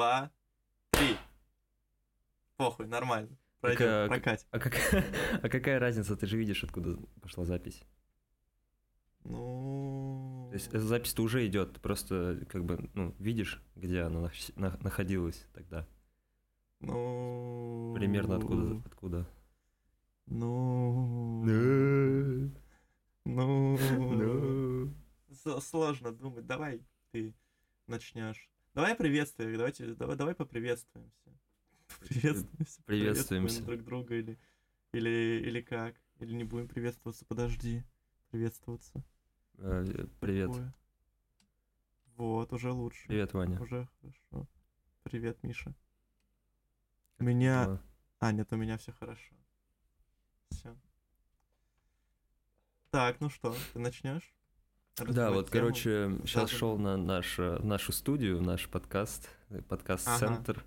два, три. Похуй, нормально. Пройдем, а, прокатим. А, как, а какая разница? Ты же видишь, откуда пошла запись. Ну... То есть э, запись-то уже идет, ты просто как бы, ну, видишь, где она нах- на- находилась тогда. Ну... Примерно откуда, откуда. Ну... Ну... С- Сложно думать. Давай ты начнешь. Давай приветствуем. Давайте, давай, давай поприветствуемся. Приветствуемся. Приветствуемся. друг друга или, или, или как? Или не будем приветствоваться? Подожди. Приветствоваться. Э, Привет. Такое. Вот, уже лучше. Привет, Ваня. Уже хорошо. Привет, Миша. У меня... Дела? А, нет, у меня все хорошо. Все. Так, ну что, ты начнешь? Да, вот, короче, сейчас да. шел на наш, э, нашу студию, наш подкаст, э, подкаст-центр.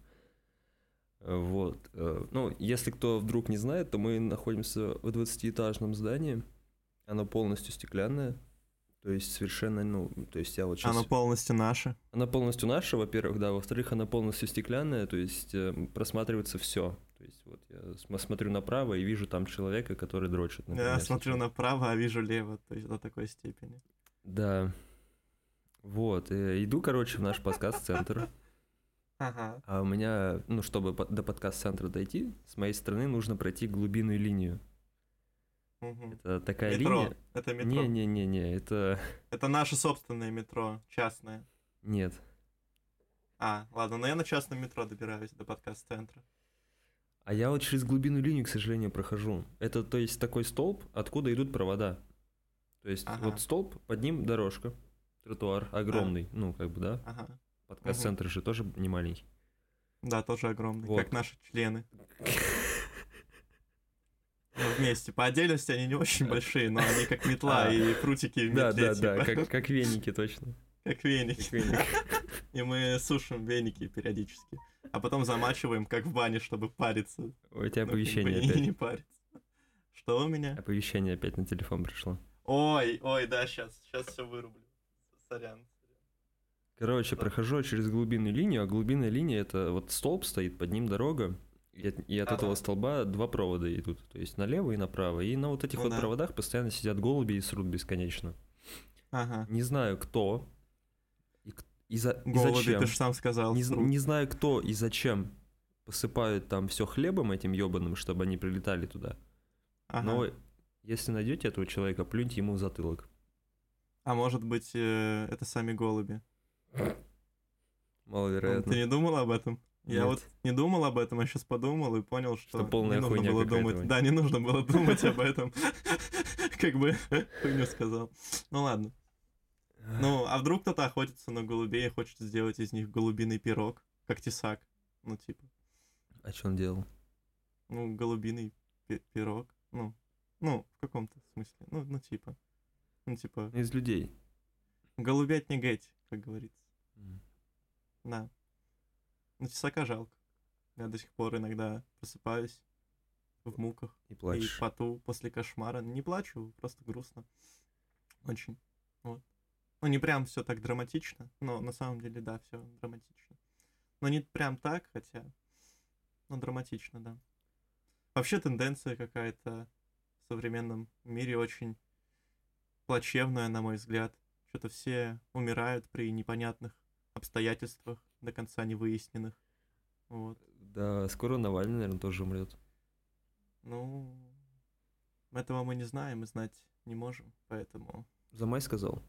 Э, Вот. э, Ну, если кто вдруг не знает, то мы находимся в 20-этажном здании. Оно полностью стеклянное. То есть совершенно, ну, то есть я вот сейчас... Оно полностью наше. Она полностью наша, во-первых, да. Во-вторых, она полностью стеклянная, то есть э, просматривается все. То есть вот я см- смотрю направо и вижу там человека, который дрочит. Я например, смотрю сейчас. направо, а вижу лево, то есть до такой степени. Да. Вот, э, иду, короче, в наш подкаст-центр. Ага. А у меня, ну, чтобы до подкаст-центра дойти, с моей стороны нужно пройти глубинную линию. мгм. Это такая Метро. линия. Это метро. Не-не-не-не, это... Это наше собственное метро, частное. Нет. А, ладно, но я на частном метро добираюсь до подкаст-центра. А я вот через глубинную линию, к сожалению, прохожу. Это, то есть, такой столб, откуда идут провода. То есть, Ага. вот столб, под ним дорожка, тротуар огромный, ну, как бы, да. Ага. Подкаст-центр же тоже не маленький. Да, тоже огромный, Вот. как наши члены. Ну, вместе. По отдельности они не очень большие, но они как метла А. и прутики в Да, метле, да, да, типа. как, как веники, точно. Как веники. Как веник. И мы сушим веники периодически. А потом замачиваем, как в бане, чтобы париться. У тебя Ну, как бы опять. не париться. Что у меня? Оповещение опять на телефон пришло. Ой, ой, да, сейчас, сейчас все вырублю. Сорян. Короче, прохожу через глубинную линию, а глубинная линия это вот столб стоит, под ним дорога, и от, и от Ага. этого столба два провода идут, то есть налево и направо. И на вот этих Ну вот да. проводах постоянно сидят голуби и срут бесконечно. Ага. Не знаю кто и, и, за, и Голуби, зачем. ты же сам сказал. Не, срут. не знаю кто и зачем посыпают там все хлебом этим ебаным, чтобы они прилетали туда. Ага. Но если найдете этого человека, плюньте ему в затылок. А может быть, э, это сами голуби? Маловероятно. Ты не думал об этом? Я Нет. вот не думал об этом, а сейчас подумал и понял, что, Что полная не нужно было думать. Да, не нужно было думать об этом. Как бы хуйню сказал. Ну ладно. Ну, а вдруг кто-то охотится на голубей и хочет сделать из них голубиный пирог, как тесак? Ну, типа, А что он делал? ну, голубиный пи- пирог. Ну, ну, в каком-то смысле. Ну, ну, типа. Ну, типа, Из людей. голубять не геть, как говорится. М. Да. Ну, тесака жалко. Я до сих пор иногда просыпаюсь в муках И и плачешь. поту после кошмара. Не плачу, просто грустно. Очень. Вот. Ну, не прям все так драматично, но на самом деле, да, все драматично. Но не прям так, хотя, но драматично, да. Вообще тенденция какая-то в современном мире очень плачевная, на мой взгляд. Что-то все умирают при непонятных обстоятельствах, до конца не выясненных. Вот. Да, скоро Навальный, наверное, тоже умрет. Ну, этого мы не знаем и знать не можем, поэтому... За май сказал.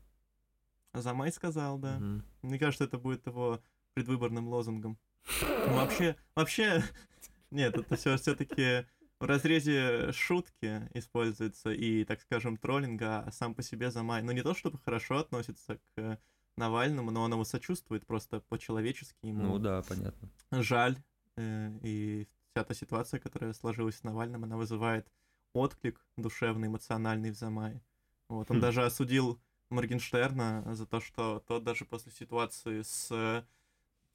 Замай сказал, да. Мгм. Мне кажется, это будет его предвыборным лозунгом. Ну, вообще, вообще, нет, это все все-таки в разрезе шутки используется и, так скажем, троллинга, а сам по себе Замай, ну не то чтобы хорошо относится к Навальному, но он его сочувствует просто по-человечески ему Ну да, понятно. жаль, э, и вся та ситуация, которая сложилась с Навальным, она вызывает отклик душевный, эмоциональный в Замае. Вот, он Хм. даже осудил Моргенштерна за то, что тот даже после ситуации с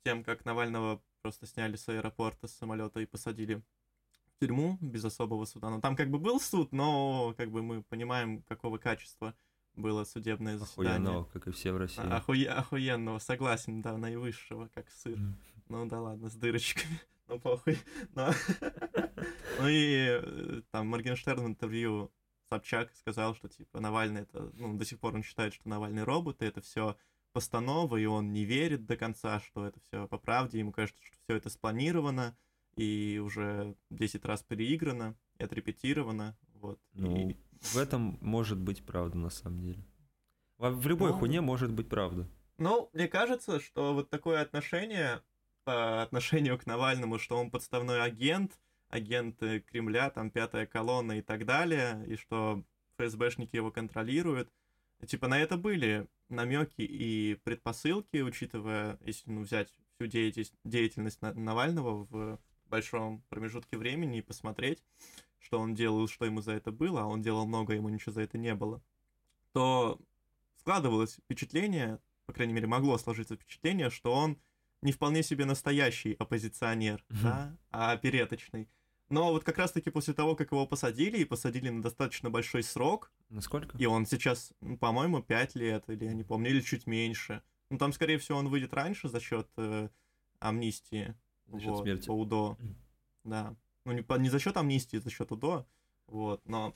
тем, как Навального просто сняли с аэропорта, с самолета и посадили тюрьму без особого суда. Ну, там как бы был суд, но как бы мы понимаем, какого качества было судебное заседание. Охуенно, как и все в России. Охуе- охуенного, согласен, да, наивысшего, как сыр. Ну да ладно, с дырочками. Ну похуй. Но... ну и э, там Моргенштерн в интервью Собчак сказал, что типа Навальный это, ну, до сих пор он считает, что Навальный робот, и это все постанова, и он не верит до конца, что это все по правде, ему кажется, что все это спланировано, и уже 10 раз переиграно, и отрепетировано, вот. Ну, и... в этом может быть правда, на самом деле. В любой ну, хуйне может быть правда. Ну, мне кажется, что вот такое отношение по отношению к Навальному, что он подставной агент, агенты Кремля, там пятая колонна и так далее, и что ФСБшники его контролируют. Типа на это были намеки и предпосылки, учитывая, если ну, взять всю деятельность, деятельность Навального в большом промежутке времени и посмотреть, что он делал, что ему за это было, а он делал много, ему ничего за это не было, то складывалось впечатление, по крайней мере, могло сложиться впечатление, что он не вполне себе настоящий оппозиционер, mm-hmm. да, а опереточный. Но вот как раз-таки после того, как его посадили, и посадили на достаточно большой срок. Насколько? И он сейчас, ну, по-моему, 5 лет, или я не помню, или чуть меньше. Ну, там, скорее всего, он выйдет раньше за счет э, амнистии. За счет вот, смерти. По УДО. Да. Ну, не, по, не за счет амнистии, за счет УДО. Вот, но,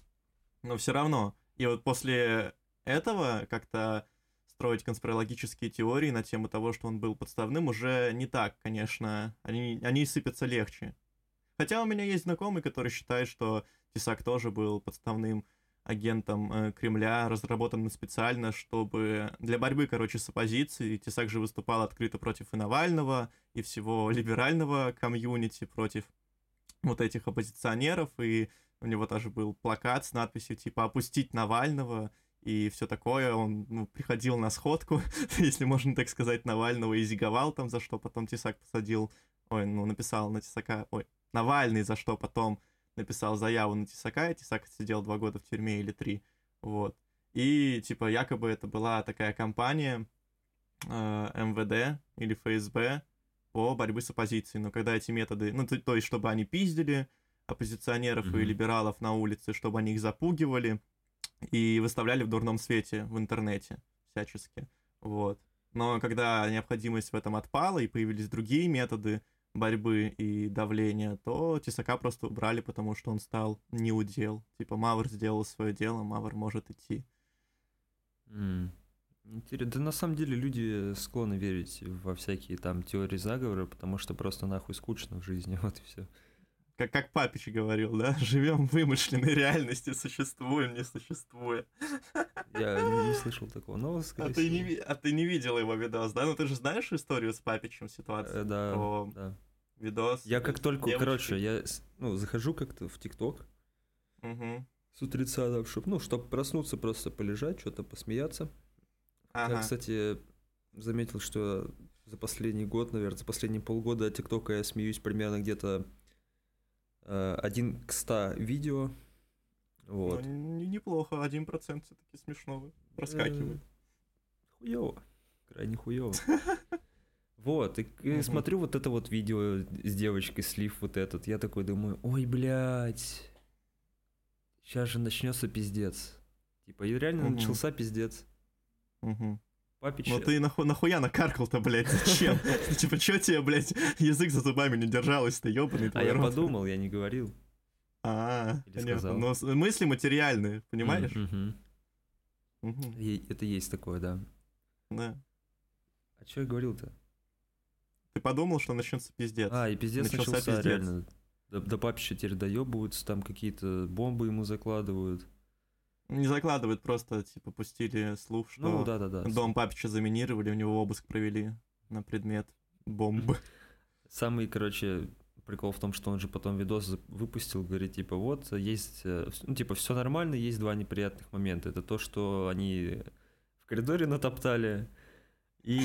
но все равно. И вот после этого как-то строить конспирологические теории на тему того, что он был подставным, уже не так, конечно. Они, они сыпятся легче. Хотя у меня есть знакомый, который считает, что Тесак тоже был подставным агентом э, Кремля, разработанным специально, чтобы для борьбы, короче, с оппозицией. Тесак же выступал открыто против и Навального, и всего либерального комьюнити, против вот этих оппозиционеров, и у него тоже был плакат с надписью типа «Опустить Навального», и все такое. Он ну, приходил на сходку, если можно так сказать, Навального и зиговал там, за что потом Тесак посадил, ой, ну, написал на Тесака, ой, Навальный, за что потом написал заяву на Тесака, и Тесак сидел два года в тюрьме или три, вот. И, типа, якобы это была такая кампания э, МВД или ФСБ по борьбе с оппозицией. Но когда эти методы, ну, то, то есть, чтобы они пиздили оппозиционеров mm-hmm. и либералов на улице, чтобы они их запугивали, и выставляли в дурном свете в интернете всячески. Вот. Но когда необходимость в этом отпала и появились другие методы борьбы и давления, то Тесака просто убрали, потому что он стал неудел. Типа Мавр сделал свое дело, Мавр может идти. Mm. Да на самом деле люди склонны верить во всякие там теории заговора, потому что просто нахуй скучно в жизни, вот и все как, как Папич говорил, да, живем в вымышленной реальности, существуем, не существуя. Я не слышал такого, но а ты, не, а ты не видел его видос, да? Ну ты же знаешь историю с Папичем ситуацию? Э, да, Про да. Видос. Я как только, девушки. короче, я ну, захожу как-то в ТикТок угу. с утреца, да, чтобы, ну, чтобы проснуться, просто полежать, что-то посмеяться. Ага. Я, кстати, заметил, что за последний год, наверное, за последние полгода от ТикТока я смеюсь примерно где-то Э, один к ста видео. Вот. Ну, неплохо, один процент все-таки смешного проскакивает. Э, хуево. Крайне хуево. Вот, и, смотрю вот это вот видео с девочкой, слив вот этот. Я такой думаю, ой, блядь, сейчас же начнется пиздец. Типа, и реально начался пиздец. Угу. Папич... Ну ты наху... нахуя накаркал-то, блядь, зачем? Типа, чё тебе, блядь, язык за зубами не держалось-то, ёбаный А я подумал, я не говорил. А, понятно. Но мысли материальные, понимаешь? Это есть такое, да. Да. А что я говорил-то? Ты подумал, что начнется пиздец. А, и пиздец начался, начался пиздец. реально. До, до папища теперь доебываются, там какие-то бомбы ему закладывают. Не закладывают, просто, типа, пустили слух, что ну, да, да, да. дом Папича заминировали, у него обыск провели на предмет бомбы. Самый, короче, прикол в том, что он же потом видос выпустил, говорит, типа, вот, есть, э, ну, типа, все нормально, есть два неприятных момента. Это то, что они в коридоре натоптали, и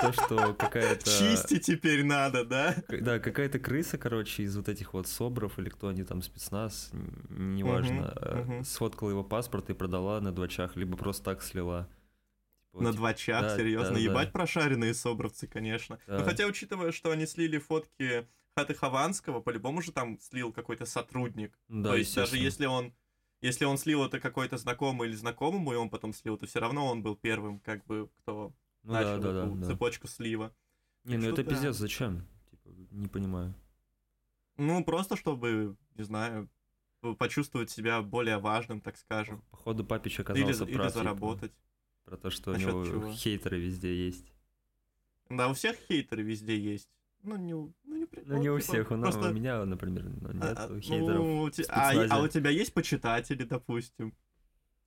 то, что какая-то... Чистить теперь надо, да? Да, какая-то крыса, короче, из вот этих вот СОБРов, или кто они там, спецназ, неважно, uh-huh. сфоткала его паспорт и продала на двачах, либо просто так слила. Типа, на типа, двачах, да, серьезно? Да, Ебать да. прошаренные СОБРовцы, конечно. Да. Но хотя, учитывая, что они слили фотки Хаты Хованского, по-любому же там слил какой-то сотрудник. Да, То есть даже если он если он слил это какой-то знакомый или знакомому, и он потом слил, то все равно он был первым, как бы, кто ну, начал да, да, да, цепочку слива. Не, ну это пиздец, зачем? Не понимаю. Ну, просто чтобы, не знаю, почувствовать себя более важным, так скажем. Походу, папич оказался или, прав. Или заработать. Типа, про то, что Насчет у него чего? хейтеры везде есть. Да, у всех хейтеры везде есть. Ну, не, ну, не, ну, не у типа, всех, у, просто... у меня, например, ну, нет а, а хейтеров. Ну, а, а у тебя есть почитатели, допустим?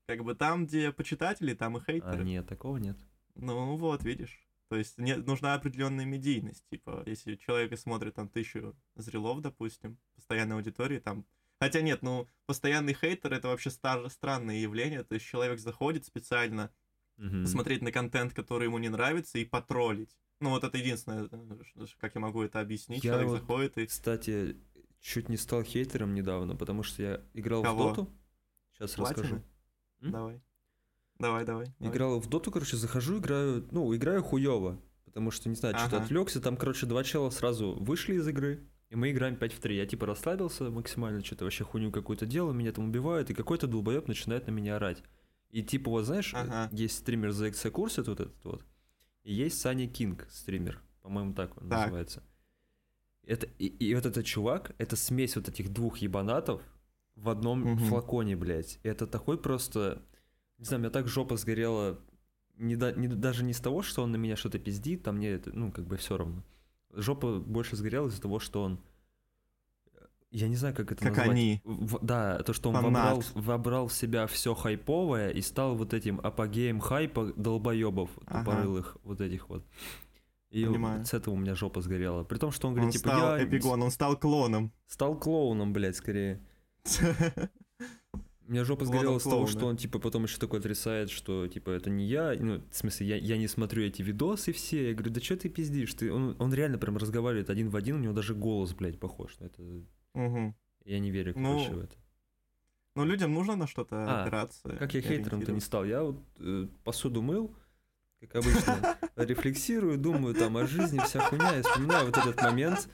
Как бы там, где почитатели, там и а, хейтеры. А, нет, такого нет. Ну вот, видишь. То есть не, нужна определенная медийность. Типа, если человек смотрит там тысячу зрелов, допустим, постоянной аудитории, там... Хотя нет, ну, постоянный хейтер — это вообще стар- странное явление. То есть человек заходит специально mm-hmm. посмотреть на контент, который ему не нравится, и потроллить. Ну, вот это единственное, э, как я могу это объяснить. Я Человек вот, заходит и... Кстати, чуть не стал хейтером недавно, потому что я играл Кого? в доту. Сейчас Платины? расскажу. М? Давай. Давай, давай. Играл в доту, короче, захожу, играю, ну, играю хуево. Потому что, не знаю, ага. что-то отвлекся. Там, короче, два чела сразу вышли из игры. И мы играем 5 в 3. Я типа расслабился максимально, что-то вообще хуйню какую-то делал, меня там убивают, и какой-то долбоеб начинает на меня орать. И типа, вот знаешь, ага. есть стример за XC курсит вот этот вот. И есть Саня Кинг, стример, по-моему, так он так. называется. Это, и, и вот этот чувак, это смесь вот этих двух ебанатов в одном угу. флаконе, блядь. И это такой просто... Не знаю, у меня так жопа сгорела не, не, даже не с того, что он на меня что-то пиздит, там мне это, ну, как бы все равно. Жопа больше сгорела из-за того, что он я не знаю, как это как назвать. они. В, да, то, что он вобрал, вобрал в себя все хайповое и стал вот этим апогеем хайпа долбоебов, ага. тупорылых, вот этих вот. И Понимаю. с этого у меня жопа сгорела. При том, что он говорит, он типа, стал я... Эпигон, он стал клоуном. Стал клоуном, блядь, скорее. У меня жопа сгорела с того, что он, типа, потом еще такой отрицает, что, типа, это не я. Ну, в смысле, я, я не смотрю эти видосы все. Я говорю, да что ты пиздишь? Ты... Он, он реально прям разговаривает один в один, у него даже голос, блядь, похож на это Угу. Я не верю ну, больше в это. Ну, людям нужно на что-то а, опираться. Как я хейтером-то не стал. Я вот э, посуду мыл, как обычно, рефлексирую, думаю там о жизни, вся хуйня. Я вспоминаю вот этот момент,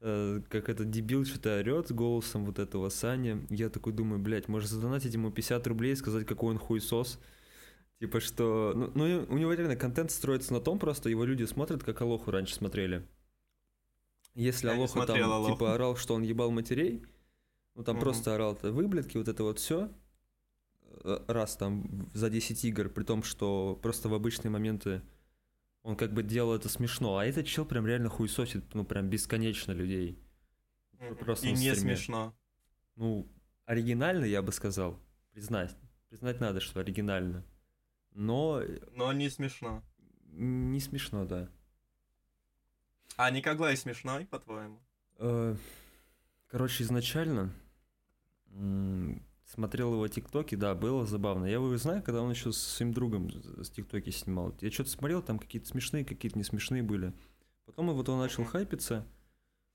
э, как этот дебил что-то орет голосом вот этого Саня. Я такой думаю, блядь, может задонатить ему 50 рублей и сказать, какой он хуесос. Типа что... Ну, ну, у него реально контент строится на том, просто его люди смотрят, как Алоху раньше смотрели. Если я Алоха там Алоху. типа орал, что он ебал матерей, ну там угу. просто орал выблядки, вот это вот все э, раз там за 10 игр, при том, что просто в обычные моменты он как бы делал это смешно, а этот чел прям реально хуесосит, ну прям бесконечно людей. Просто И не смешно. Ну, оригинально, я бы сказал. Признать. Признать надо, что оригинально. Но... Но не смешно. Не смешно, да. А Никоглай смешной, по-твоему? Э, короче, изначально смотрел его тиктоки, да, было забавно. Я его знаю, когда он еще с своим другом с тиктоки снимал. Я что-то смотрел, там какие-то смешные, какие-то не смешные были. Потом вот он начал хайпиться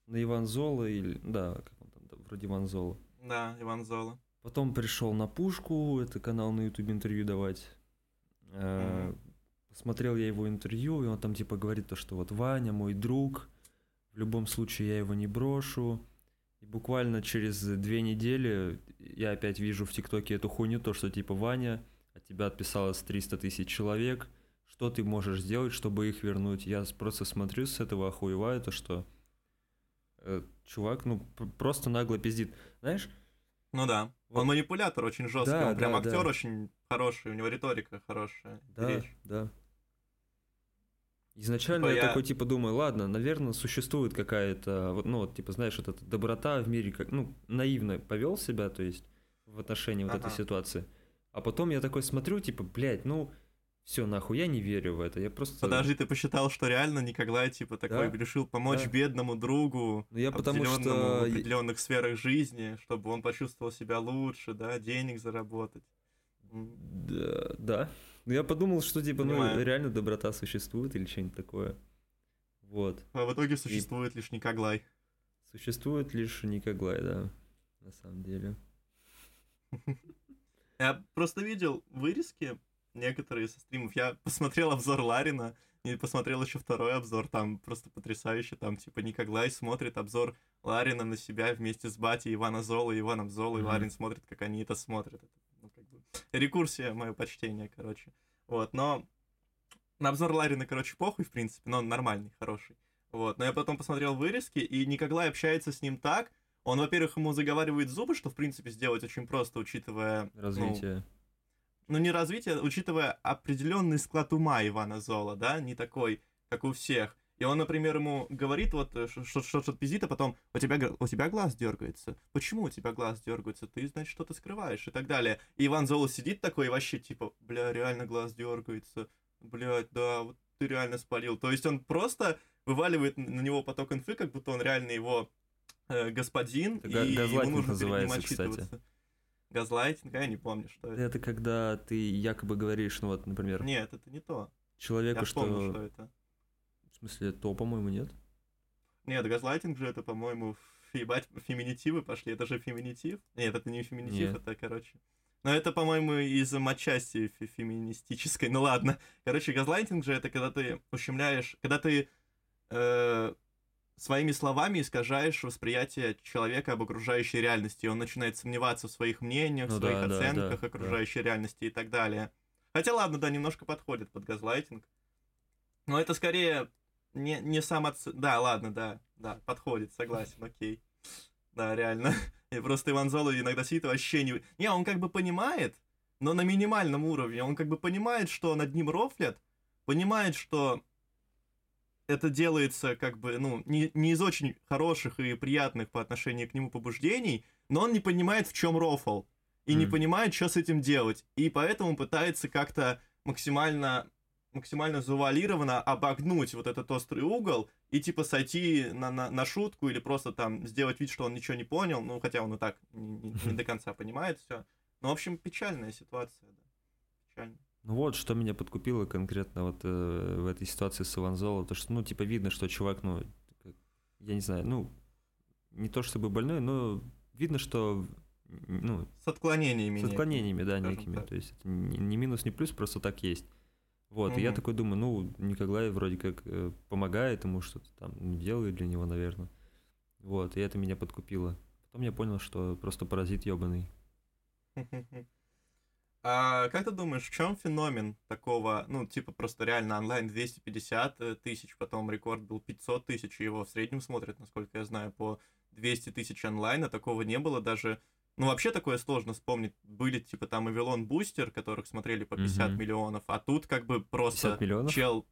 на Иван Зола, или, да, как он там, вроде Иван Зола. Да, Иван Зола. Потом пришел на Пушку, это канал на ютубе интервью давать. Mm-hmm. Смотрел я его интервью, и он там типа говорит то, что вот Ваня мой друг, в любом случае я его не брошу. И буквально через две недели я опять вижу в ТикТоке эту хуйню, то, что типа Ваня, от тебя отписалось 300 тысяч человек, что ты можешь сделать, чтобы их вернуть? Я просто смотрю с этого охуеваю, то, что э, чувак, ну, просто нагло пиздит. Знаешь? Ну да. Вот. Он манипулятор очень жесткий, да, он прям да, актер да. очень хороший, у него риторика хорошая. Да, речь. да. Изначально типа я, я такой, типа, думаю, ладно, наверное, существует какая-то, вот, ну, вот, типа, знаешь, вот эта доброта в мире, как, ну, наивно повел себя, то есть, в отношении вот ага. этой ситуации. А потом я такой смотрю, типа, блядь, ну, все, нахуй, я не верю в это, я просто... Подожди, ты посчитал, что реально Николай, типа, такой да? решил помочь да. бедному другу, ну, я потому что... в определенных сферах жизни, чтобы он почувствовал себя лучше, да, денег заработать. Да, да, ну, я подумал, что, типа, ну, Понимаю. ну, реально доброта существует или что-нибудь такое. Вот. А в итоге существует И... лишь Никоглай. Существует лишь Никоглай, да, на самом деле. Я просто видел вырезки некоторые со стримов. Я посмотрел обзор Ларина и посмотрел еще второй обзор, там просто потрясающе, там типа Никоглай смотрит обзор Ларина на себя вместе с Бати Ивана Зола Иваном Зола, mm-hmm. и Ларин смотрит, как они это смотрят. Это рекурсия, мое почтение, короче. Вот, но на обзор Ларина, короче, похуй, в принципе, но он нормальный, хороший. Вот, но я потом посмотрел вырезки, и Николай общается с ним так, он, во-первых, ему заговаривает зубы, что, в принципе, сделать очень просто, учитывая... Ну, развитие. Ну, ну не развитие, учитывая определенный склад ума Ивана Зола, да, не такой, как у всех. И он, например, ему говорит вот э, что-то пиздит, а потом у тебя, у тебя глаз дергается. Почему у тебя глаз дергается? Ты, значит, что-то скрываешь и так далее. И Иван Золо сидит такой и вообще типа, бля, реально глаз дергается. Блядь, да, вот ты реально спалил. То есть он просто вываливает на него поток инфы, как будто он реально его э, господин, Это и ему нужно называется, кстати. Газлайтинг, а я не помню, что это. Это когда ты якобы говоришь, ну вот, например... Нет, это не то. Человеку, я что... Помню, что это. В смысле, то, по-моему, нет? Нет, газлайтинг же это, по-моему, ебать, феминитивы пошли. Это же феминитив? Нет, это не феминитив, нет. это, короче... Но это, по-моему, из матчасти феминистической. Ну ладно. Короче, газлайтинг же это когда ты ущемляешь, когда ты э, своими словами искажаешь восприятие человека об окружающей реальности. Он начинает сомневаться в своих мнениях, ну, в своих да, оценках да, окружающей да. реальности и так далее. Хотя, ладно, да, немножко подходит под газлайтинг. Но это скорее не, не сам от... Да, ладно, да, да, подходит, согласен, окей. Да, реально. И просто Иван Золо иногда сидит вообще не... Не, он как бы понимает, но на минимальном уровне. Он как бы понимает, что над ним рофлят, понимает, что это делается как бы, ну, не, не из очень хороших и приятных по отношению к нему побуждений, но он не понимает, в чем рофл, и mm. не понимает, что с этим делать, и поэтому пытается как-то максимально максимально завуалированно обогнуть вот этот острый угол и типа сойти на, на, на шутку или просто там сделать вид, что он ничего не понял, ну хотя он и так не, не, не до конца понимает все. Ну, в общем, печальная ситуация, да. Печально. Ну вот, что меня подкупило конкретно вот э, в этой ситуации с Иванзоло, то что, ну, типа, видно, что чувак, ну, я не знаю, ну, не то чтобы больной, но видно, что, ну... С отклонениями. С отклонениями, да, некими. Так. То есть это не минус, не плюс, просто так есть. Вот, угу. и я такой думаю, ну, Николай вроде как э, помогает ему, что-то там делает для него, наверное. Вот, и это меня подкупило. Потом я понял, что просто паразит ебаный. А как ты думаешь, в чем феномен такого, ну, типа просто реально онлайн 250 э, тысяч, потом рекорд был 500 тысяч, его в среднем смотрят, насколько я знаю, по 200 тысяч онлайна, такого не было даже, ну, вообще такое сложно вспомнить, были типа там Авилон Бустер, которых смотрели по 50 угу. миллионов, а тут как бы просто 50 миллионов? чел...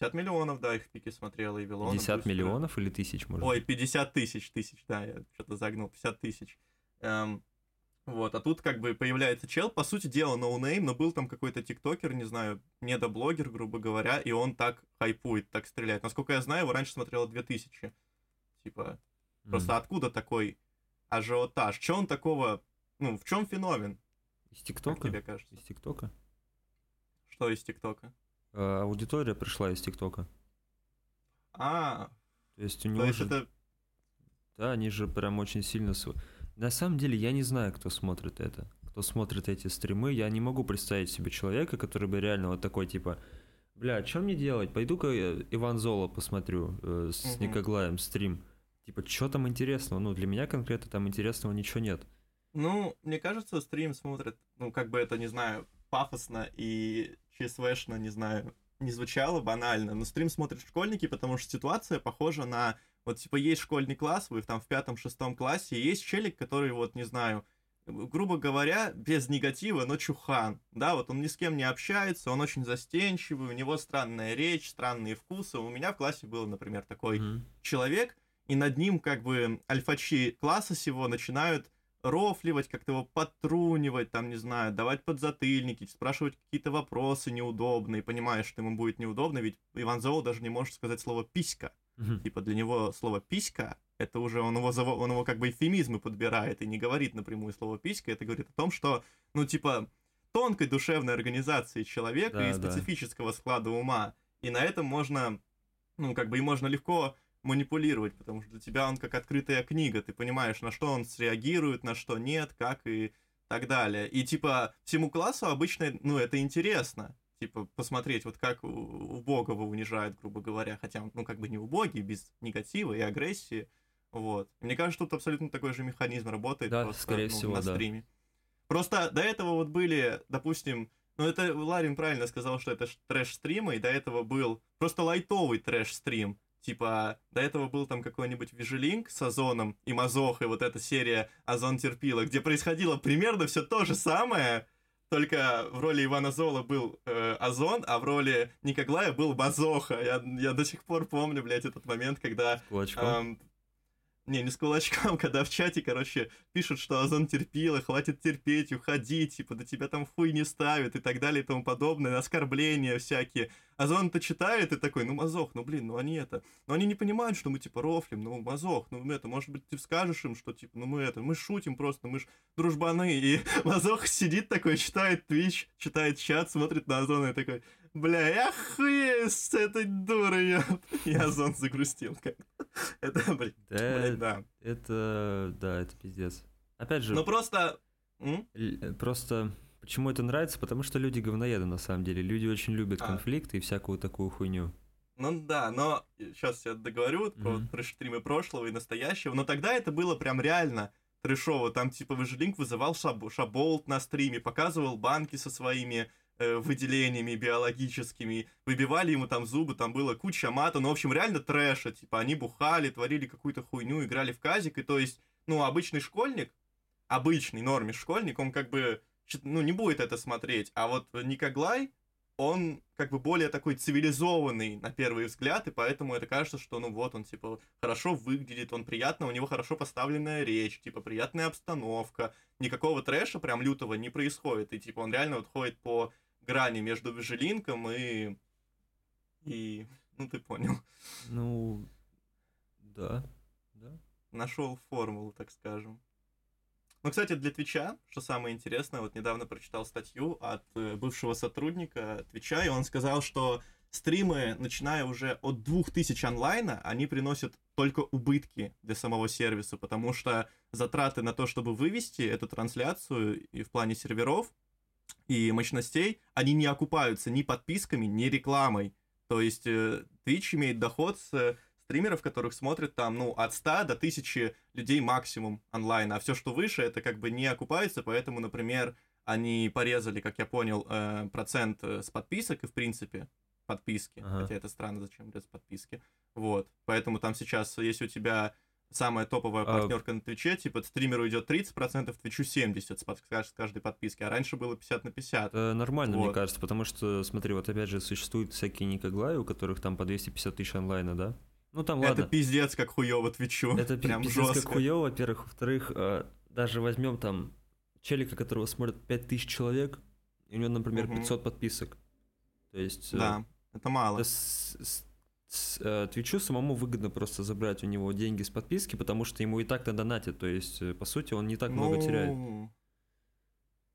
50 миллионов, да, их пики смотрел, и Вилон. 50 Бустер. миллионов или тысяч, может Ой, 50 тысяч, тысяч, да, я что-то загнул, 50 тысяч. Эм, вот, а тут как бы появляется чел, по сути дела, ноунейм, но был там какой-то тиктокер, не знаю, недоблогер, грубо говоря, и он так хайпует, так стреляет. Насколько я знаю, его раньше смотрело 2000. Типа, mm. просто откуда такой ажиотаж? Че он такого, ну, в чем феномен? Из ТикТока? Как тебе кажется? Из ТикТока? Что из ТикТока? А, аудитория пришла из ТикТока. А, то есть у него же... это... Да, они же прям очень сильно... На самом деле я не знаю, кто смотрит это. Кто смотрит эти стримы, я не могу представить себе человека, который бы реально вот такой типа, бля, что мне делать? Пойду-ка Иван Золо посмотрю э, с угу. Никоглаем стрим. Типа, что там интересного? Ну, для меня конкретно там интересного ничего нет. Ну, мне кажется, стрим смотрит, ну, как бы это, не знаю, пафосно и ЧСВшно, не знаю, не звучало банально, но стрим смотрят школьники, потому что ситуация похожа на вот, типа, есть школьный класс, вы там в пятом-шестом классе, и есть челик, который, вот, не знаю, грубо говоря, без негатива, но чухан, да, вот он ни с кем не общается, он очень застенчивый, у него странная речь, странные вкусы. У меня в классе был, например, такой mm-hmm. человек, и над ним как бы альфачи класса сего начинают рофливать, как-то его подтрунивать, там, не знаю, давать подзатыльники, спрашивать какие-то вопросы неудобные, понимаешь, что ему будет неудобно, ведь Иван Зоу даже не может сказать слово «писька». Угу. Типа для него слово «писька» это уже он его, он его как бы эфемизмы подбирает и не говорит напрямую слово «писька», это говорит о том, что, ну, типа, тонкой душевной организации человека да, и специфического да. склада ума. И на этом можно, ну, как бы и можно легко манипулировать, потому что для тебя он как открытая книга, ты понимаешь, на что он среагирует, на что нет, как и так далее. И типа всему классу обычно, ну, это интересно типа, посмотреть, вот как убогого унижают, грубо говоря, хотя ну, как бы не убогий, без негатива и агрессии, вот. Мне кажется, тут абсолютно такой же механизм работает да, просто, скорее ну, всего, на да. стриме. Просто до этого вот были, допустим, ну это Ларин правильно сказал, что это трэш-стримы, и до этого был просто лайтовый трэш-стрим, Типа, до этого был там какой-нибудь Вижелинг с Озоном и Мазох, и вот эта серия Озон терпила, где происходило примерно все то же самое, только в роли Ивана Зола был э, Озон, а в роли Никоглая был Мазоха. Я, я до сих пор помню, блядь, этот момент, когда... Эм, не, не с кулачком, когда в чате, короче, пишут, что Озон терпила, хватит терпеть, уходи, типа, да тебя там хуй не ставят и так далее и тому подобное, оскорбления всякие. Озон-то читает и такой, ну, Мазох, ну, блин, ну, они это... Ну, они не понимают, что мы, типа, рофлим, ну, Мазох, ну, это, может быть, ты скажешь им, что, типа, ну, мы это, мы шутим просто, мы ж дружбаны. И Мазох сидит такой, читает Twitch, читает чат, смотрит на Озона и такой, Бля, я охуею с этой дурой. Я зон загрустил. Как. Это, блин, да, блядь, да. Это, да, это пиздец. Опять же... Ну просто... Просто... Почему это нравится? Потому что люди говноеды, на самом деле. Люди очень любят а. конфликты и всякую такую хуйню. Ну да, но сейчас я договорю mm-hmm. про трэш-стримы прошлого и настоящего, но тогда это было прям реально трэшово. Там типа Выжилинк вызывал шаб- шаболт на стриме, показывал банки со своими Э, выделениями биологическими, выбивали ему там зубы, там было куча мата, ну, в общем, реально трэша, типа, они бухали, творили какую-то хуйню, играли в казик, и то есть, ну, обычный школьник, обычный норме школьник, он как бы, ну, не будет это смотреть, а вот Никоглай, он как бы более такой цивилизованный на первый взгляд, и поэтому это кажется, что ну вот он типа хорошо выглядит, он приятно, у него хорошо поставленная речь, типа приятная обстановка, никакого трэша прям лютого не происходит, и типа он реально вот ходит по грани между Вижелинком и... и... ну ты понял. Ну, да, да. Нашел формулу, так скажем. Ну, кстати, для Твича, что самое интересное, вот недавно прочитал статью от э, бывшего сотрудника Твича, и он сказал, что стримы, начиная уже от 2000 онлайна, они приносят только убытки для самого сервиса, потому что затраты на то, чтобы вывести эту трансляцию и в плане серверов, и мощностей, они не окупаются ни подписками, ни рекламой. То есть э, Twitch имеет доход с стримеров, которых смотрят там, ну, от 100 до 1000 людей максимум онлайн, а все, что выше, это как бы не окупается, поэтому, например, они порезали, как я понял, э, процент э, с подписок и, в принципе, подписки, ага. хотя это странно, зачем без подписки, вот, поэтому там сейчас, если у тебя самая топовая партнерка а... на Твиче, типа стримеру идет 30%, Твичу 70% с, под, с каждой подписки, а раньше было 50 на 50. Это нормально, вот. мне кажется, потому что, смотри, вот опять же, существуют всякие Никоглаи, у которых там по 250 тысяч онлайна, да? Ну там ладно. Это пиздец как хуёво Твичу. Это прям пиздец жестко. как хуёво, во-первых. Во-вторых, э, даже возьмем там челика, которого смотрит 5000 человек, и у него, например, угу. 500 подписок. То есть... Э, да, э, это мало. С, с, с, э, Твичу самому выгодно просто забрать у него деньги с подписки, потому что ему и так-то донатят. То есть, э, по сути, он не так ну... много теряет.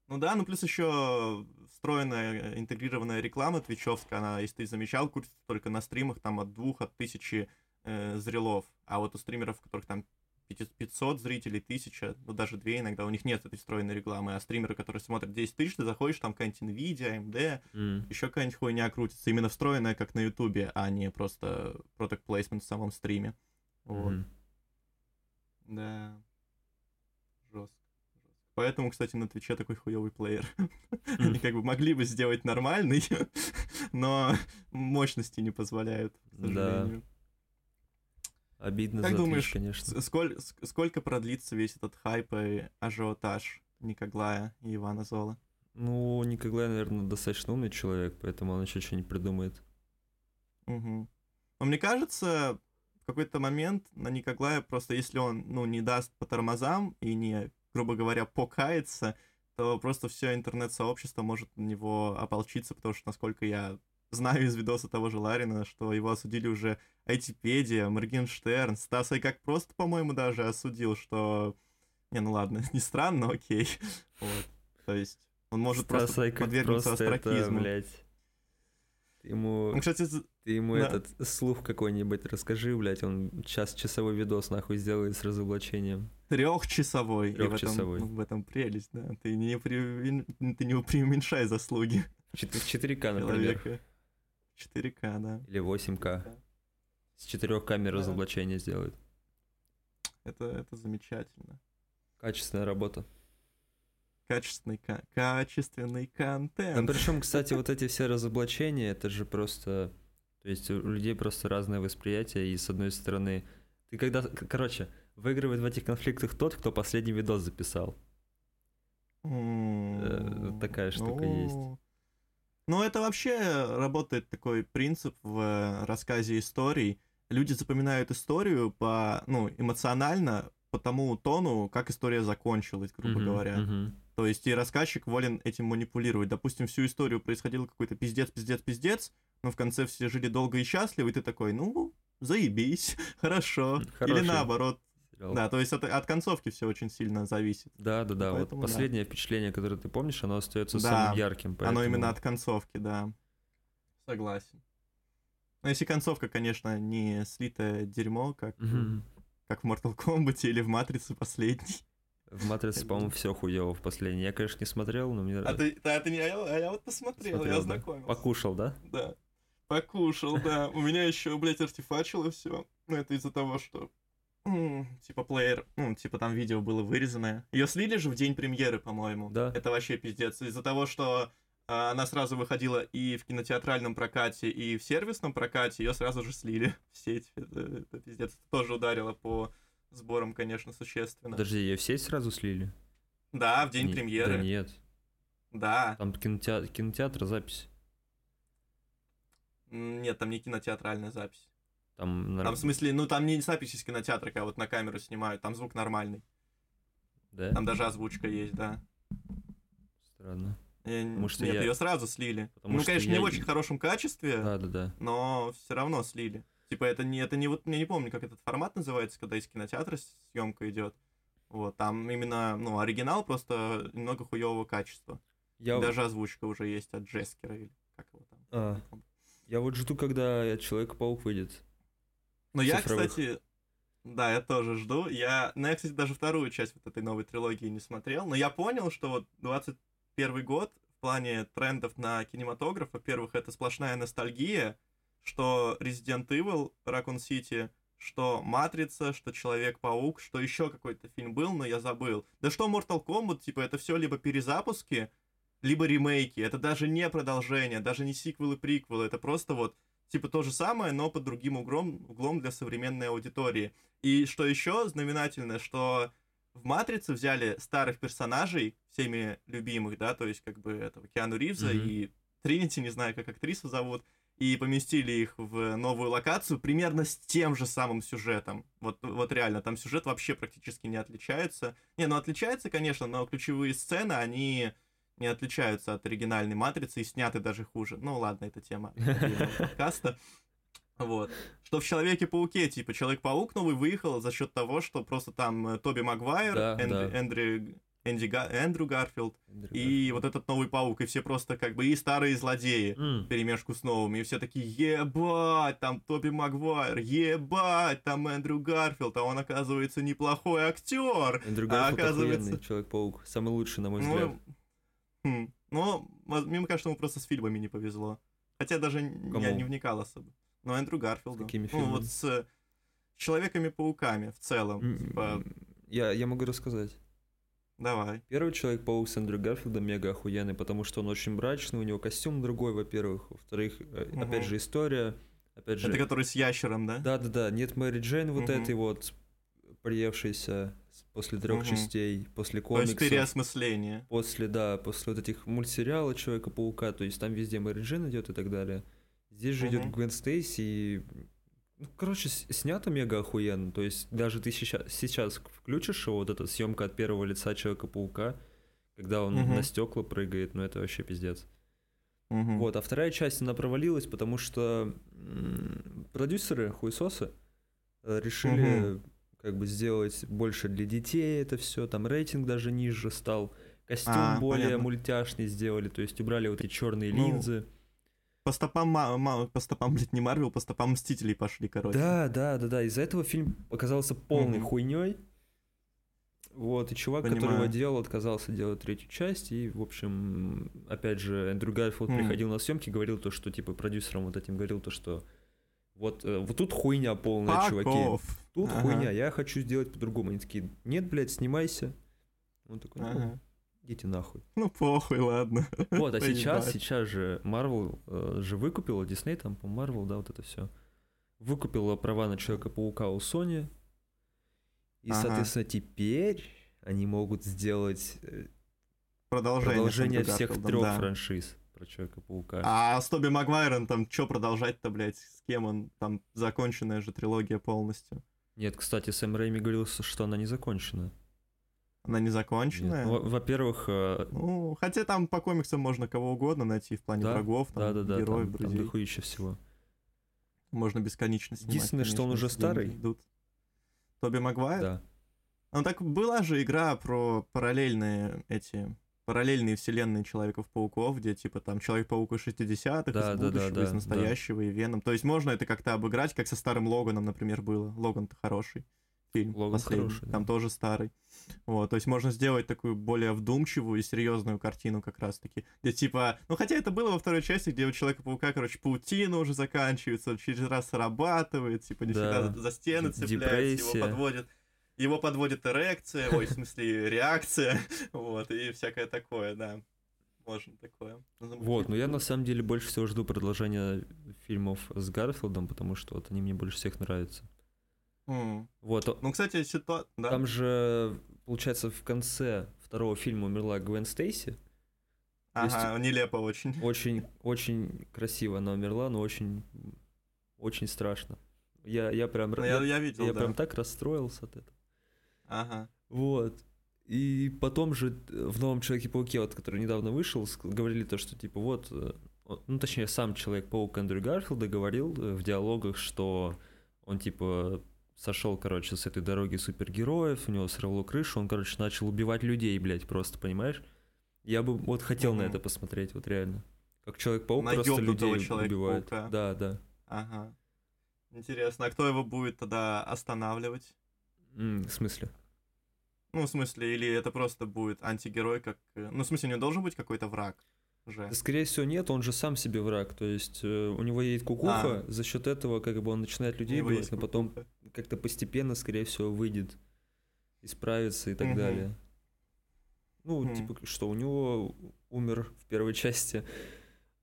Ну да, ну плюс еще встроенная интегрированная реклама твичевская, она, если ты замечал, крутится только на стримах там от двух, от тысячи э, зрелов. А вот у стримеров, у которых там 500 зрителей, 1000, ну даже 2 иногда, у них нет этой встроенной рекламы, а стримеры, которые смотрят 10 тысяч, ты заходишь, там какая-нибудь NVIDIA, AMD, mm. еще какая-нибудь хуйня крутится, именно встроенная, как на Ютубе, а не просто product placement в самом стриме. Вот. Mm. Да. Жестко. Поэтому, кстати, на Твиче такой хуёвый плеер. Они как бы могли бы сделать нормальный, но мощности не позволяют, к сожалению. Обидно как за думаешь, Twitch, конечно. Сколь, сколько продлится весь этот хайп и ажиотаж Никоглая и Ивана Зола? Ну, Никоглай, наверное, достаточно умный человек, поэтому он еще что-нибудь придумает. Угу. Но мне кажется, в какой-то момент на Никоглая просто, если он, ну, не даст по тормозам и не, грубо говоря, покается, то просто все интернет-сообщество может на него ополчиться, потому что, насколько я знаю из видоса того же Ларина, что его осудили уже Айтипедия, Моргенштерн, Стас как просто, по-моему, даже осудил, что... Не, ну ладно, не странно, но окей. Вот. То есть он может Стас просто подвергнуться остракизму. Это, блядь. ему... Ну, кстати, ты ему да. этот слух какой-нибудь расскажи, блядь, он час часовой видос нахуй сделает с разоблачением. Трехчасовой. Трехчасовой. И в этом, в этом прелесть, да. Ты не, при... ты не преуменьшай заслуги. В 4К, например. Человека. 4К, да. Или 8К. С четырех камер да. разоблачения сделают. Это, это замечательно. Качественная работа. Качественный, качественный контент. Ну, причем, кстати, вот эти все разоблачения, это же просто То есть у людей просто разное восприятие, и с одной стороны, ты когда, короче, выигрывает в этих конфликтах тот, кто последний видос записал. М, такая штука есть. Ну, это вообще работает такой принцип в рассказе историй. Люди запоминают историю по, ну, эмоционально, по тому тону, как история закончилась, грубо Мгм, говоря. мгм. То есть и рассказчик волен этим манипулировать. Допустим, всю историю происходил какой-то пиздец, пиздец, пиздец, но в конце все жили долго и счастливо, и ты такой, ну, заебись, хорошо. Или Хороший наоборот. Сериал. Да, то есть от, от концовки все очень сильно зависит. Да, да, да. Вот Поэтому да. последнее впечатление, которое ты помнишь, оно остается Да, самым ярким. Оно поэтому- именно от концовки, да. Согласен. Но если концовка, конечно, не слитое дерьмо, как, Мгм. как в Mortal Kombat или в Матрице последний. В Матрице, по-моему, все хуево в последней. Я, конечно, не смотрел, но мне А ты, да, ты не, а я, а я вот посмотрел, Смотрел, я да. ознакомился. покушал, да? Да. Покушал, да. У меня еще, блядь, артефачило все. Ну, это из-за того, что типа плеер, ну, типа там видео было вырезанное. Ее слили же в день премьеры, по-моему. Да. Это вообще пиздец. Из-за того, что а, она сразу выходила и в кинотеатральном прокате, и в сервисном прокате, ее сразу же слили в сеть. Это, это пиздец. Это тоже ударило по сборам, конечно, существенно. Подожди, ее все сразу слили? Да, в день Не- премьеры. Да нет. Да. Там кинотеатр, кинотеатр запись. Нет, там не кинотеатральная запись. Там, Там, в смысле, ну там не запись из кинотеатра, когда вот на камеру снимают, там звук нормальный. Да? Там даже озвучка есть, да. Странно. Э, Потому что Нет, я- ее сразу слили. Потому ну, что конечно, я не в очень хорошем качестве, Да, да, да. но все равно слили. Типа, это не, это не вот, я не помню, как этот формат называется, когда из кинотеатра съемка идет. Вот, там именно, ну, оригинал просто немного хуевого качества. Я, Даже озвучка уже есть от Джескера или как его там. А. я вот жду, когда Человек-паук выйдет. Но я, кстати, да, я тоже жду. Я, ну, я, кстати, даже вторую часть вот этой новой трилогии не смотрел, но я понял, что вот 21 год в плане трендов на кинематограф, во-первых, это сплошная ностальгия, что Resident Evil, Raccoon City, что Матрица, что Человек-паук, что еще какой-то фильм был, но я забыл. Да что Mortal Kombat, типа, это все либо перезапуски, либо ремейки. Это даже не продолжение, даже не сиквелы, приквелы. Это просто вот типа то же самое, но под другим углом, углом для современной аудитории. И что еще знаменательно, что в «Матрице» взяли старых персонажей, всеми любимых, да, то есть как бы этого Киану Ривза Мгм. и Тринити, не знаю, как актрису зовут, и поместили их в новую локацию примерно с тем же самым сюжетом. Вот, вот реально, там сюжет вообще практически не отличается. Не, ну отличается, конечно, но ключевые сцены, они не отличаются от оригинальной матрицы и сняты даже хуже. Ну ладно, это тема подкаста. Вот. Что в Человеке-пауке, типа, Человек-паук новый выехал за счет того, что просто там э, Тоби Магуайр, Да, Эндрю, да. Эндрю, Энди Га- Эндрю Гарфилд Эндрю и вот этот новый паук, и все просто как бы и старые злодеи М, перемешку с новыми, и все такие, ебать, там Тоби Магуайр, ебать, там Эндрю Гарфилд, а он, оказывается, неплохой актер. Эндрю а Гарфилд оказывается- охуенный Человек-паук. Самый лучший, на мой взгляд. Ну, хм, ну, воз- мне кажется, ему просто с фильмами не повезло. Хотя даже н- я Кому? не вникал особо. Но Эндрю Гарфилду. какими Ну, фильмами? вот с Человеками-пауками в целом. Типа, Я, я могу рассказать. давай. Первый Человек-паук с Эндрю Гарфилдом мега охуенный, потому что он очень мрачный, у него костюм другой, во-первых. Во-вторых, Мгм. опять же, история. Опять же, Это который с ящером, да? Да-да-да, нет Мэри Джейн вот Мгм. этой вот приевшейся после трех Мгм. частей, после То есть комиксов, переосмысление. после, да, после вот этих мультсериала Человека-паука, то есть там везде Мэри Джейн идет и так далее. Здесь же идет Мгм. Гвен Стейси и... Ну, короче, снято мега охуенно. То есть даже ты сейчас, сейчас включишь его, вот эта съемка от первого лица Человека-паука, когда он Мгм. на стекла прыгает, ну это вообще пиздец. Мгм. Вот, а вторая часть, она провалилась, потому что м, продюсеры, хуесосы, э, решили как бы сделать больше для детей это все, там рейтинг даже ниже стал, костюм А, более понятно. мультяшный сделали, то есть убрали вот эти черные Ну, линзы. По стопам, по стопам, блядь, не Марвел, по стопам Мстителей пошли, короче. Да, да, да, да, из-за этого фильм оказался полной Мгм. хуйней. Вот, и чувак, Понимаю. делал, отказался делать третью часть, и, в общем, опять же, Эндрю Гарфилд Мгм. приходил на съемки, говорил то, что, типа, продюсерам вот этим говорил то, что вот, э, вот тут хуйня полная, Fuck чуваки. off. Тут Ага. хуйня, я хочу сделать по-другому. Они такие, нет, блядь, снимайся. Он такой, ну, Ага. Идите нахуй. Ну похуй, ладно. Вот, а сейчас, сейчас же Marvel э, же выкупила, Disney там, по Marvel, да, вот это все. Выкупила права на Человека-паука у Sony. И, ага. соответственно, теперь они могут сделать э, продолжение, продолжение всех трех да. франшиз про Человека-паука. А с Тоби Магуайром там что продолжать-то, блядь? С кем он? Там законченная же трилогия полностью. Нет, кстати, Сэм Рэйми говорил, что она не закончена. Она не законченная? Нет. Во-первых... Э... Ну, хотя там по комиксам можно кого угодно найти в плане да? врагов, там, да, да, да, героев, там, друзей. Там дохуища всего. Можно бесконечно снимать. Единственное, конечно, что он уже старый. Идут. Тоби Магуайр? Да. Ну так была же игра про параллельные эти параллельные вселенные Человеков-пауков, где типа там Человек-паук из 60-х, да, из будущего, да, да, из настоящего, да. и Веном. То есть можно это как-то обыграть, как со старым Логаном, например, было. Логан-то хороший фильм Логан последний, хороший, да. там тоже старый. Вот, то есть можно сделать такую более вдумчивую и серьезную картину как раз-таки, где типа, ну хотя это было во второй части, где у Человека-паука, короче, паутина уже заканчивается, он через раз срабатывает, типа не да. всегда за, стены цепляется, Депрессия. его подводит его подводит эрекция, ой, в смысле реакция, вот, и всякое такое, да. Можно такое. Вот, но я на самом деле больше всего жду продолжения фильмов с Гарфилдом, потому что вот они мне больше всех нравятся. Mm. Вот. Ну, кстати, ситуация... Да. Там же, получается, в конце второго фильма умерла Гвен Стейси. Ага, есть, нелепо очень. Очень, очень красиво она умерла, но очень, очень страшно. Я, я прям, ну, я, я, видел, я да. прям так расстроился от этого. Ага. Вот. И потом же э, в новом Человеке-пауке, вот, который недавно вышел, говорили то, что типа вот, э, ну точнее сам Человек-паук Эндрю Гарфилда говорил э, в диалогах, что он типа сошел, короче, с этой дороги супергероев, у него сорвало крышу, он, короче, начал убивать людей, блядь, просто, понимаешь? Я бы вот хотел угу. на это посмотреть, вот реально. Как Человек-паук на просто людей убивает. Да, да. Ага. Интересно, а кто его будет тогда останавливать? Mm, в смысле? Ну, в смысле, или это просто будет антигерой, как... Э, ну, в смысле, у него должен быть какой-то враг же? Скорее всего, нет, он же сам себе враг. То есть э, у него есть кукуха, а. за счет этого как бы он начинает людей убивать, но потом как-то постепенно, скорее всего, выйдет, исправится и так угу. далее. Ну, угу. типа, что у него умер в первой части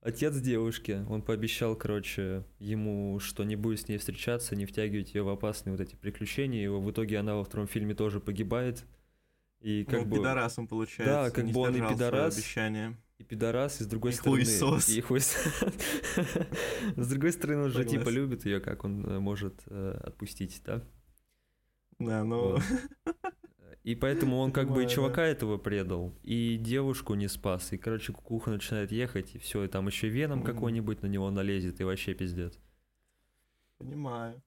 отец девушки, он пообещал, короче, ему, что не будет с ней встречаться, не втягивать ее в опасные вот эти приключения, и в итоге она во втором фильме тоже погибает. И как ну, бы... пидорас он получается. Да, как бы он и пидорас. Обещание. И пидорас, и с другой и стороны... Хуесос. И хуесос. С другой стороны, он же типа любит ее, как он э, может э, отпустить, да? Да, ну... И поэтому он как бы и чувака этого предал, и девушку не спас. И, короче, кукуха начинает ехать, и все, и там еще веном какой-нибудь на него налезет, и вообще пиздец. Понимаю.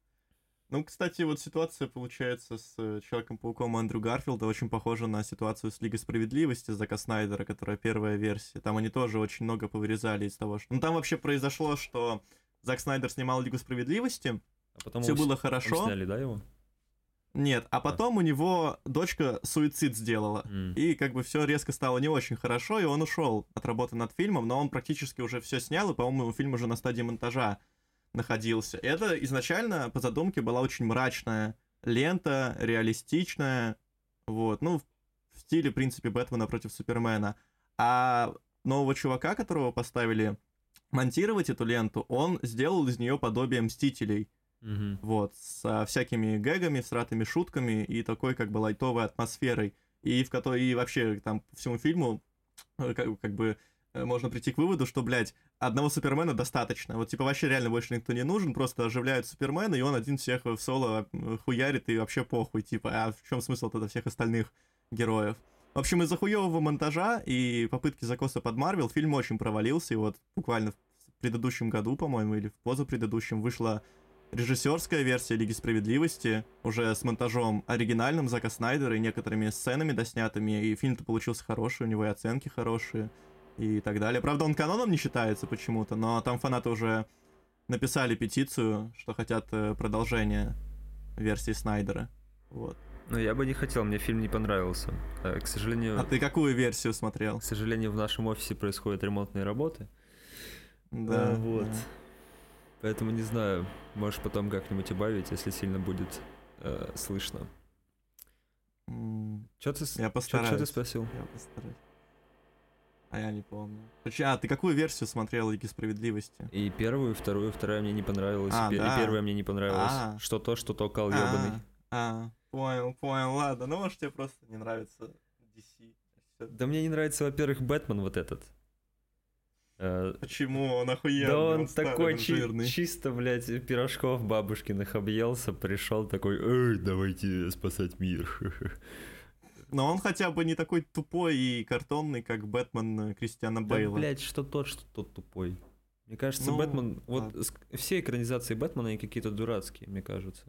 Ну, кстати, вот ситуация, получается, с э, Человеком-пауком Андрю Гарфилда очень похожа на ситуацию с Лигой Справедливости Зака Снайдера, которая первая версия. Там они тоже очень много повырезали из того, что... Ну, там вообще произошло, что Зак Снайдер снимал Лигу Справедливости, а потом все было хорошо. Сняли, да, его? Нет, а потом а. у него дочка суицид сделала. Mm. И как бы все резко стало не очень хорошо, и он ушел от работы над фильмом, но он практически уже все снял, и, по-моему, фильм уже на стадии монтажа находился. Это изначально по задумке была очень мрачная лента, реалистичная, вот, ну, в стиле, в принципе, Бэтмена против Супермена. А нового чувака, которого поставили монтировать эту ленту, он сделал из нее подобие Мстителей. Mm-hmm. Вот, со всякими гэгами, сратыми шутками и такой как бы лайтовой атмосферой. И в которой и вообще там по всему фильму э, как, как бы Э, можно прийти к выводу, что, блядь, одного Супермена достаточно. Вот, типа, вообще реально больше никто не нужен, просто оживляют Супермена, и он один всех в соло хуярит, и вообще похуй, типа, а в чем смысл тогда всех остальных героев? В общем, из-за хуевого монтажа и попытки закоса под Марвел фильм очень провалился, и вот буквально в предыдущем году, по-моему, или в позапредыдущем вышла режиссерская версия Лиги Справедливости, уже с монтажом оригинальным Зака Снайдера и некоторыми сценами доснятыми, и фильм-то получился хороший, у него и оценки хорошие и так далее. Правда, он каноном не считается почему-то, но там фанаты уже написали петицию, что хотят э, продолжения версии Снайдера. Вот. Ну, я бы не хотел, мне фильм не понравился. А, к сожалению... А ты какую версию смотрел? К сожалению, в нашем офисе происходят ремонтные работы. Да. А, вот. Да. Поэтому не знаю, можешь потом как-нибудь убавить, если сильно будет э, слышно. Что ты, я постараюсь. Что ты спросил? Я постараюсь. А я не помню. А, ты какую версию смотрел Лиги Справедливости? И первую, и вторую, вторая мне не понравилась. А, и, да? и первая мне не понравилась. А. Что то, что то кал ёбаный. А, понял, понял, ладно. Ну, может, тебе просто не нравится DC. Да мне не нравится, во-первых, Бэтмен вот этот. Э, Почему? Он охуенный. Да он, он такой чи- чисто, блядь, пирожков бабушкиных объелся, пришел такой, эй, давайте спасать мир. Но он хотя бы не такой тупой и картонный, как Бэтмен Кристиана Бейла. Да, блядь, что тот, что тот тупой. Мне кажется, ну, Бэтмен... Вот все экранизации Бэтмена, они какие-то дурацкие, мне кажется.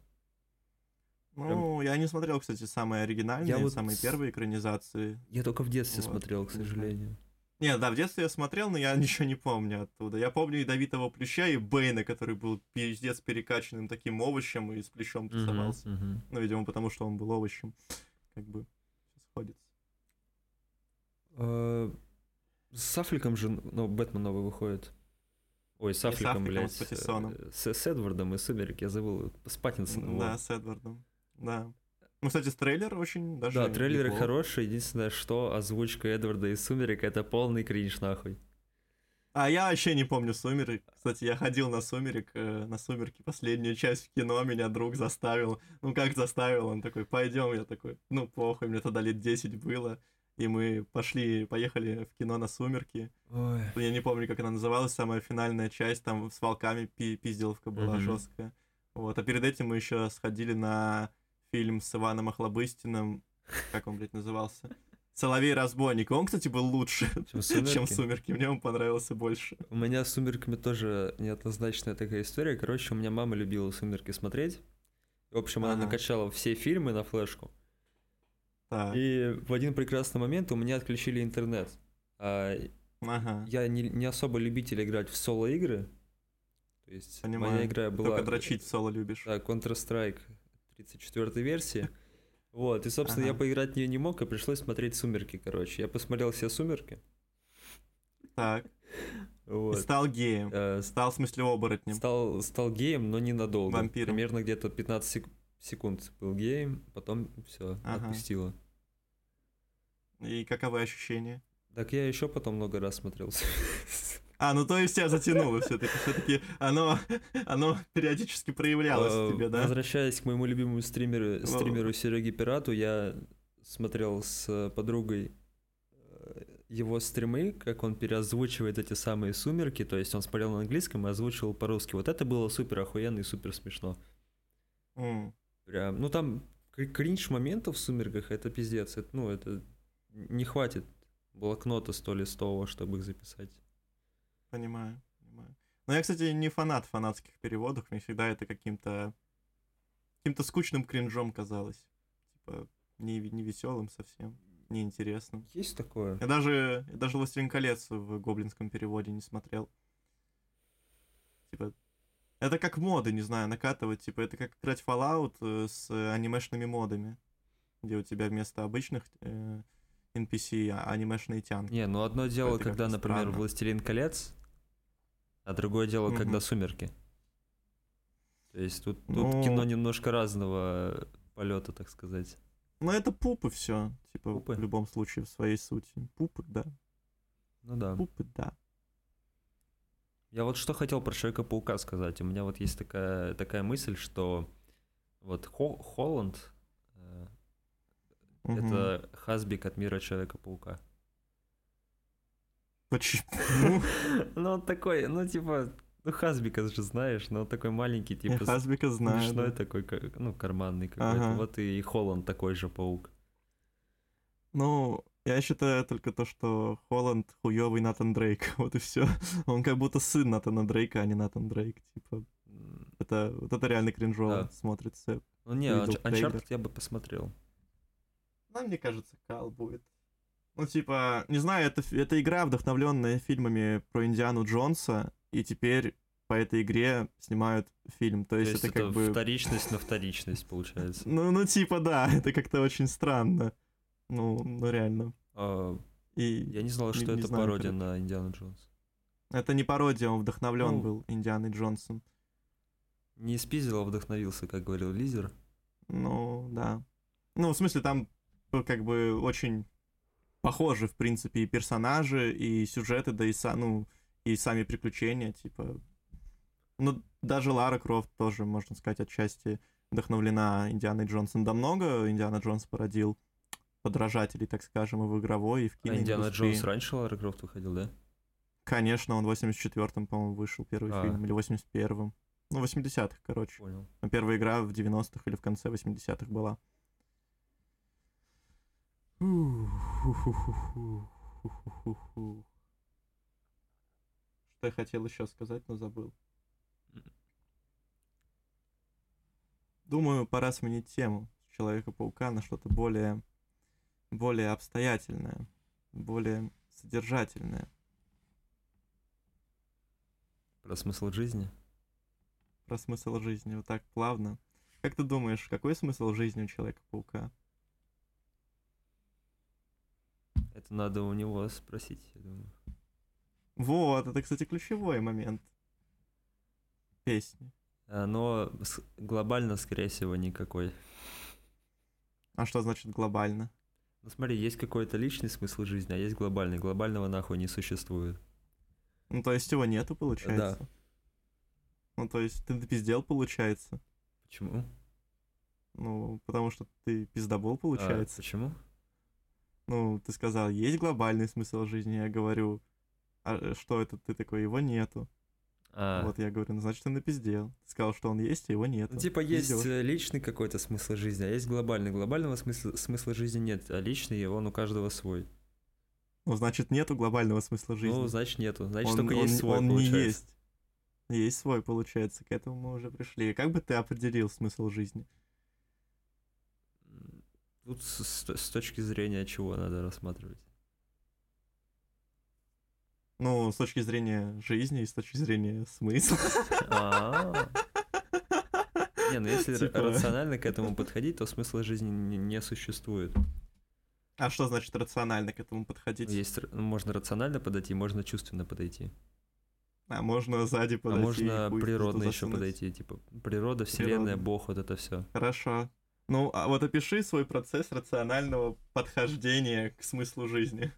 Ну, Прям... я не смотрел, кстати, самые оригинальные, я вот... самые первые экранизации. Я только в детстве вот. смотрел, к сожалению. Не, да, в детстве я смотрел, но я ничего не помню оттуда. Я помню Ядовитого Плюща и Бэйна, который был пиздец перекачанным таким овощем и с плечом тусовался. Uh-huh, uh-huh. Ну, видимо, потому что он был овощем. Как бы сходится. Uh, с Аффлеком же, ну, Бэтмен новый выходит. Ой, с Аффлеком, блядь. С, с, с Эдвардом и Сумерек, я забыл. С Паттинсоном. Да, с Эдвардом, да. Ну, кстати, трейлер очень даже Да, трейлеры неплохо. хорошие. Единственное, что озвучка Эдварда и Сумерек — это полный кринж, нахуй. А я вообще не помню «Сумерек». Кстати, я ходил на «Сумерек», э, на «Сумерки» последнюю часть в кино, меня друг заставил. Ну, как заставил? Он такой, пойдем. Я такой, ну, плохо, мне тогда лет 10 было. И мы пошли, поехали в кино на «Сумерки». Ой. Я не помню, как она называлась, самая финальная часть, там с волками пи пизделовка была mm-hmm. жесткая. Вот, а перед этим мы еще сходили на фильм с Иваном Охлобыстиным, как он, блядь, назывался? Соловей-разбойник. Он, кстати, был лучше, чем «Сумерки». чем «Сумерки». Мне он понравился больше. У меня с «Сумерками» тоже неоднозначная такая история. Короче, у меня мама любила «Сумерки» смотреть. В общем, ага. она накачала все фильмы на флешку. Так. И в один прекрасный момент у меня отключили интернет. А ага. Я не, не особо любитель играть в соло-игры. То есть Понимаю. моя игра была... Только дрочить соло любишь. Да, Counter-Strike 34 версии. Вот, и, собственно, ага. я поиграть в нее не мог, и пришлось смотреть «Сумерки», короче. Я посмотрел все «Сумерки». Так. Вот. И стал геем. Э, стал, в смысле, оборотнем. Стал, стал геем, но ненадолго. Вампиром. Примерно где-то 15 сек- секунд был геем, потом все, ага. отпустило. И каковы ощущения? Так я еще потом много раз смотрел. А, ну то есть тебя затянуло все-таки. Все-таки оно, оно периодически проявлялось в тебе, да? Возвращаясь к моему любимому стримеру, стримеру Сереге Пирату, я смотрел с подругой э, его стримы, как он переозвучивает эти самые сумерки, то есть он смотрел на английском и озвучивал по-русски. Вот это было супер охуенно и супер смешно. Mm. Прям, ну там кринж моментов в сумерках, это пиздец. Это, ну, это не хватит блокнота столистового, чтобы их записать. Понимаю, понимаю. Но я, кстати, не фанат фанатских переводов. Мне всегда это каким-то каким-то скучным кринжом казалось. Типа, не, не веселым совсем, неинтересным. Есть такое? Я даже, я даже «Властелин колец» в гоблинском переводе не смотрел. Типа, это как моды, не знаю, накатывать. Типа, это как играть Fallout э, с анимешными модами, где у тебя вместо обычных э, NPC, а анимешные тянки. Не, ну одно дело, это когда, например, странно. «Властелин колец», а другое дело, угу. когда сумерки. То есть тут, тут ну... кино немножко разного полета, так сказать. Ну, это пупы все. Типа, пупы? в любом случае, в своей сути. Пупы, да. Ну да. Пупы, да. Я вот что хотел про Человека-паука сказать. У меня вот есть такая, такая мысль, что вот Хо Холланд э, угу. это Хасбик от мира Человека-паука. Почему? Ну, он такой, ну, типа, ну, Хасбика же знаешь, но он такой маленький, типа... Хасбика знаю. Смешной такой, ну, карманный какой-то. Ага. Вот и Холланд такой же паук. Ну, я считаю только то, что Холланд хуёвый Натан Дрейк. Вот и все. Он как будто сын Натана Дрейка, а не Натан Дрейк. Типа, это, вот это реально кринжово да. смотрится. Ну не, Uncharted я бы посмотрел. Ну, мне кажется, Кал будет. Ну, типа, не знаю, это, это игра, вдохновленная фильмами про Индиану Джонса, и теперь по этой игре снимают фильм. То, То есть, есть это, это как бы... вторичность на вторичность, получается. Ну, ну, типа, да, это как-то очень странно. Ну, ну реально. А, и я не знал, что не, это не знаю, пародия как... на Индиану Джонс. Это не пародия, он вдохновлен ну, был Индианой Джонсом. Не спиздил, а вдохновился, как говорил Лизер. Ну, да. Ну, в смысле, там как бы очень похожи, в принципе, и персонажи, и сюжеты, да и, са, ну, и сами приключения, типа... Ну, даже Лара Крофт тоже, можно сказать, отчасти вдохновлена Индианой Джонсом. Да много Индиана Джонс породил подражателей, так скажем, и в игровой, и в киноиндустрии. А Индиана Джонс раньше Лара Крофт выходил, да? Конечно, он в 84-м, по-моему, вышел первый а. фильм, или 81-м. Ну, 80-х, короче. Понял. Но первая игра в 90-х или в конце 80-х была. Что я хотел еще сказать, но забыл. Думаю, пора сменить тему Человека-паука на что-то более, более обстоятельное, более содержательное. Про смысл жизни? Про смысл жизни, вот так плавно. Как ты думаешь, какой смысл жизни у Человека-паука? Это надо у него спросить, я думаю. Вот, это, кстати, ключевой момент песни. Но глобально, скорее всего, никакой. А что значит глобально? Ну смотри, есть какой-то личный смысл жизни, а есть глобальный. Глобального нахуй не существует. Ну то есть его нету, получается? Да. Ну то есть ты пиздел, получается? Почему? Ну, потому что ты пиздобол, получается. А, почему? Ну, ты сказал, есть глобальный смысл жизни, я говорю, а что это ты такой, его нету. А. Вот я говорю, ну значит, он напиздел. Ты сказал, что он есть, а его нет. Ну, типа есть э, личный какой-то смысл жизни, а есть глобальный. Глобального смысла, смысла жизни нет, а личный он у каждого свой. Ну, значит, нету глобального смысла жизни. Ну, значит, нету. Значит, он, только он, есть свой, он получается. не есть. Есть свой, получается. К этому мы уже пришли. Как бы ты определил смысл жизни? Тут с, с точки зрения чего надо рассматривать? Ну, с точки зрения жизни и с точки зрения смысла. Не, ну если типа. рационально к этому подходить, то смысла жизни не существует. А что значит рационально к этому подходить? Есть, ну, можно рационально подойти, можно чувственно подойти. А можно сзади подойти. А можно природно еще подойти, типа природа, вселенная, Бог, вот это все. Хорошо. Ну, а вот опиши свой процесс рационального подхождения к смыслу жизни.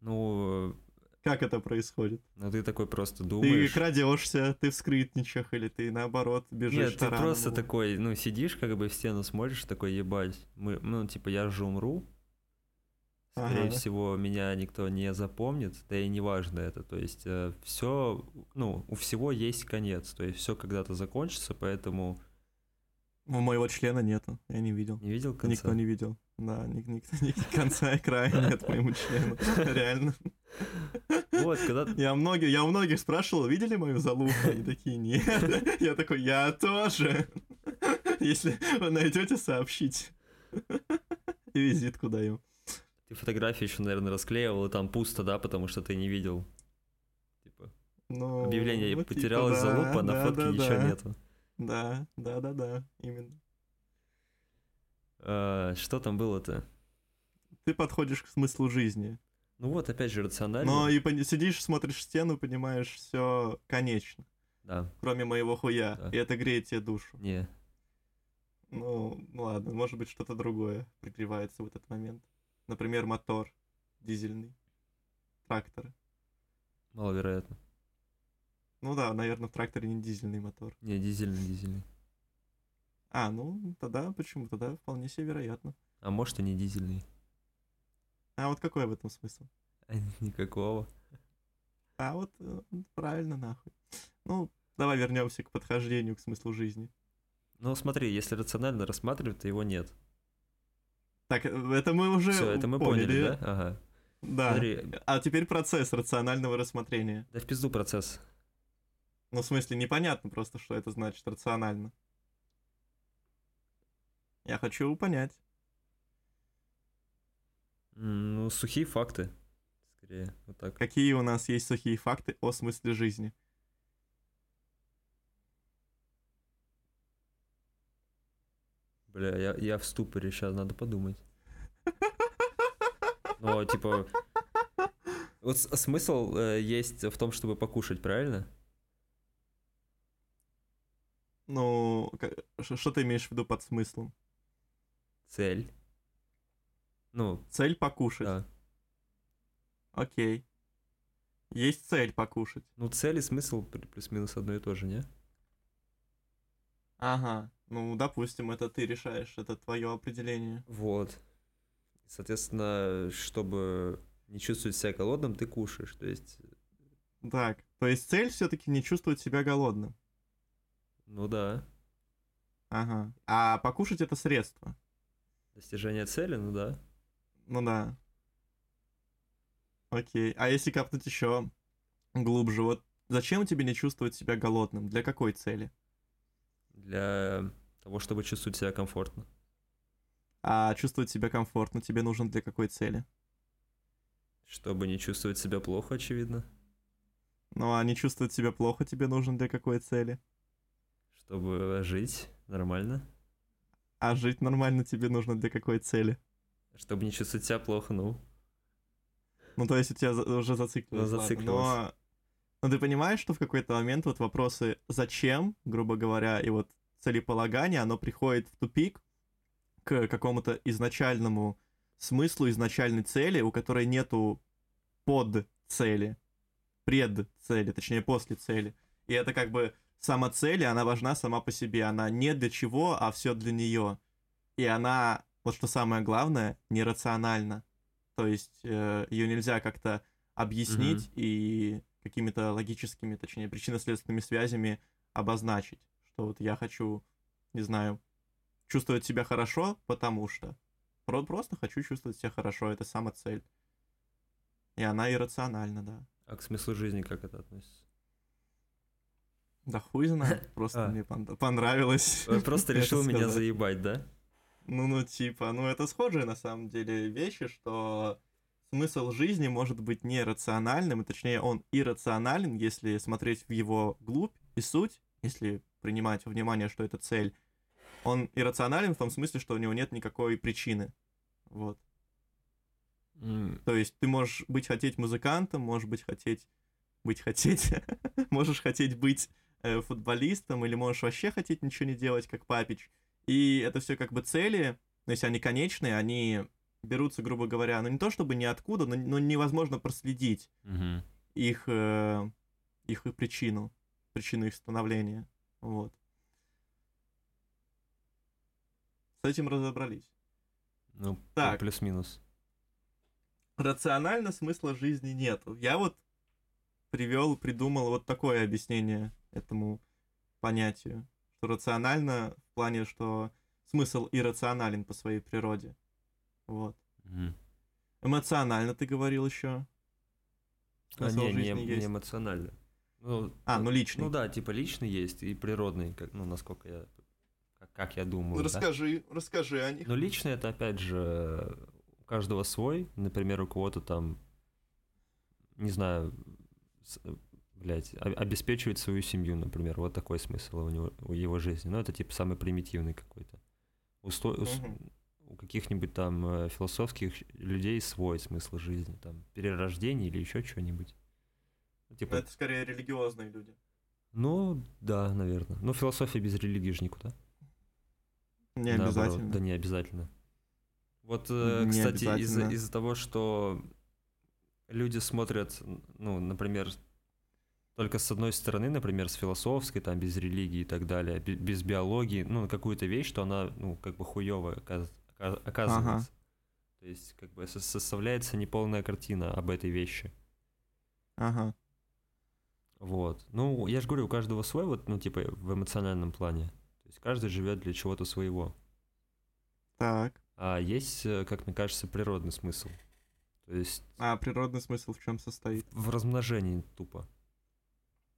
Ну, как это происходит? Ну ты такой просто думаешь. Ты крадешься, ты в скрытничах, или ты наоборот бежишь Нет, ты просто такой, ну сидишь как бы в стену смотришь, такой, ебать, мы, ну типа я же умру, скорее ага. всего меня никто не запомнит, да и не важно это, то есть э, все, ну у всего есть конец, то есть все когда-то закончится, поэтому у моего члена нету, я не видел. Не видел конца? Никто не видел. Да, ни, никто, ни конца и края нет моему члену. Реально. Вот, когда... Я, многие, я у многих спрашивал, видели мою залупу? Они такие, нет. Я такой, я тоже. Если вы найдете, сообщите. И визитку даю. Ты фотографии еще, наверное, расклеивал, и там пусто, да, потому что ты не видел. Типа, ну, объявление вот потерялась типа, да, залупа, да, на фотке да, ничего да. нету. Да, да, да, да, именно. А, что там было-то? Ты подходишь к смыслу жизни. Ну вот, опять же, рационально. Но и сидишь, смотришь стену, понимаешь, все конечно. Да. Кроме моего хуя. Да. И это греет тебе душу. Не. Ну, ладно, может быть, что-то другое пригревается в этот момент. Например, мотор дизельный. Тракторы. Маловероятно. Ну да, наверное, в тракторе не дизельный мотор. Не, дизельный, дизельный. А, ну тогда почему? Тогда вполне себе вероятно. А может и не дизельный. А вот какой в этом смысл? Никакого. А вот э, правильно нахуй. Ну, давай вернемся к подхождению к смыслу жизни. Ну смотри, если рационально рассматривать, то его нет. Так, э, это мы уже Все, это мы поняли, поняли да? Ага. Да. Смотри. А теперь процесс рационального рассмотрения. Да в пизду процесс. Ну, в смысле, непонятно просто, что это значит рационально. Я хочу понять. Ну, сухие факты. Скорее, вот так. Какие у нас есть сухие факты о смысле жизни? Бля, я, я в ступоре, сейчас надо подумать. Ну, типа... Вот смысл э, есть в том, чтобы покушать, правильно? Ну, что ты имеешь в виду под смыслом? Цель. Ну, Цель покушать. да. Окей. Есть цель покушать. Ну, цель и смысл плю- плюс-минус одно и то же, не? Ага. Ну, допустим, это ты решаешь, это твое определение. Вот. Соответственно, чтобы не чувствовать себя голодным, ты кушаешь. То есть, Так, то есть цель все-таки не чувствовать себя голодным. Ну да, Ага. А покушать это средство. достижение цели, ну да. Ну да. Окей. А если капнуть еще глубже, вот зачем тебе не чувствовать себя голодным? Для какой цели? Для того, чтобы чувствовать себя комфортно. А чувствовать себя комфортно тебе нужен для какой цели? Чтобы не чувствовать себя плохо, очевидно. Ну а не чувствовать себя плохо тебе нужен для какой цели? Чтобы жить нормально. А жить нормально тебе нужно для какой цели? Чтобы не чувствовать себя плохо, ну. Ну, то есть у тебя уже зациклилось. Ну, зациклилось. Но... но ты понимаешь, что в какой-то момент вот вопросы «зачем?», грубо говоря, и вот целеполагание, оно приходит в тупик к какому-то изначальному смыслу, изначальной цели, у которой нету под цели, пред цели, точнее, после цели. И это как бы сама цель, и она важна сама по себе. Она не для чего, а все для нее. И она, вот что самое главное, нерациональна. То есть ее нельзя как-то объяснить и какими-то логическими, точнее, причинно-следственными связями обозначить, что вот я хочу, не знаю, чувствовать себя хорошо, потому что. Про- Просто хочу чувствовать себя хорошо, это сама цель. И она иррациональна, да. А к смыслу жизни как это относится? Да хуй знает, просто А. мне пон- понравилось. Просто решил меня заебать, да? Ну, ну, типа, ну это схожие на самом деле вещи, что смысл жизни может быть нерациональным, и точнее он иррационален, если смотреть в его глубь и суть, если принимать во внимание, что это цель. Он иррационален в том смысле, что у него нет никакой причины. Вот. М, То есть ты можешь быть хотеть музыкантом, можешь быть хотеть быть хотеть, можешь хотеть быть э, футболистом, или можешь вообще хотеть ничего не делать, как папич. И это все как бы цели, но если они конечные, они берутся, грубо говоря, ну не то чтобы ниоткуда, но, но невозможно проследить мгм. их, э, их, причину, причину их становления. Вот. С этим разобрались. Ну, Так. плюс-минус. рационально смысла жизни нету. Я вот привел, придумал вот такое объяснение этому понятию. Что рационально в плане, что смысл иррационален по своей природе. Вот. Мгм. Эмоционально ты говорил еще. А, Смысл не, не, жизни не есть. эмоционально. Ну, А, ну личный. Ну да, типа личный есть и природный, как, ну, насколько я, как, как я думаю, Ну, да. расскажи, расскажи о них. Но личный это опять же у каждого свой. Например, у кого-то там, не знаю, блядь, обеспечивать свою семью, например. Вот такой смысл у него, у его жизни. Ну, это типа самый примитивный какой-то. У, сто- Мгм. у каких-нибудь там э, философских людей свой смысл жизни, там, перерождение или еще что-нибудь. Ну, Типа, Это скорее религиозные люди. ну, да, наверное. Ну, философия без религии же никуда. Не Наоборот, обязательно. Да не обязательно. Вот, э, Не кстати, из-за из-за того, что люди смотрят, ну, например, только с одной стороны, например, с философской, там, без религии и так далее, бе- без биологии, ну, какую-то вещь, что она, ну, как бы хуёвая оказ- ока- оказывается. То есть, как бы со- составляется неполная картина об этой вещи. Ага. Вот. Ну, я же говорю, у каждого свой, вот, ну, типа, в эмоциональном плане. То есть каждый живет для чего-то своего. Так. А есть, э, как мне кажется, природный смысл. То есть А природный смысл в чем состоит? в размножении тупо.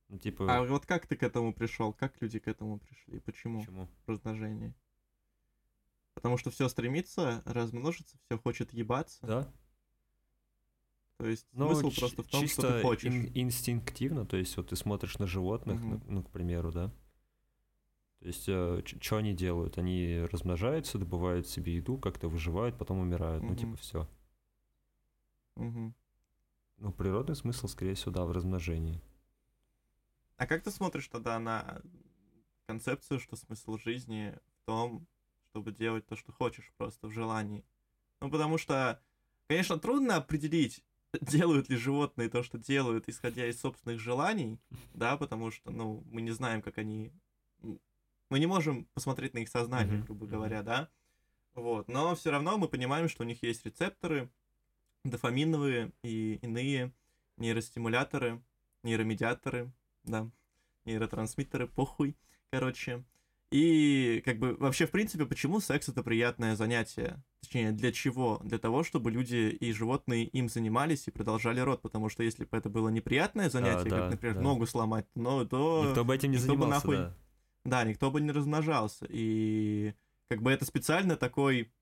Ну, типа, А вот как ты к этому пришел? Как люди к этому пришли? Почему? почему? размножении. Потому что все стремится размножиться, все хочет ебаться. Да? То есть Ну, смысл ч- просто в том, чисто что ты хочешь. ин- инстинктивно, то есть вот ты смотришь на животных, Мгм. ну, к примеру, да? То есть что они делают? Они размножаются, добывают себе еду, как-то выживают, потом умирают. Ну, типа, все. Мгм. Ну, природный смысл, скорее всего, да, в размножении. А как ты смотришь тогда на концепцию, что смысл жизни в том, чтобы делать то, что хочешь, просто в желании? Ну, потому что, конечно, трудно определить, делают ли животные то, что делают, исходя из собственных желаний, да, потому что, ну, мы не знаем, как они... Мы не можем посмотреть на их сознание, грубо говоря, да. Вот, но все равно мы понимаем, что у них есть рецепторы, дофаминовые и иные нейростимуляторы, нейромедиаторы, да, нейротрансмиттеры, похуй, короче. И как бы вообще, в принципе, почему секс это приятное занятие? Точнее, для чего? Для того, чтобы люди и животные им занимались и продолжали род, потому что если бы это было неприятное занятие, а, да, как, например, да. ногу сломать, но то... Никто бы этим не занимался, бы нахуй... да. Да, никто бы не размножался. И как бы это специально такой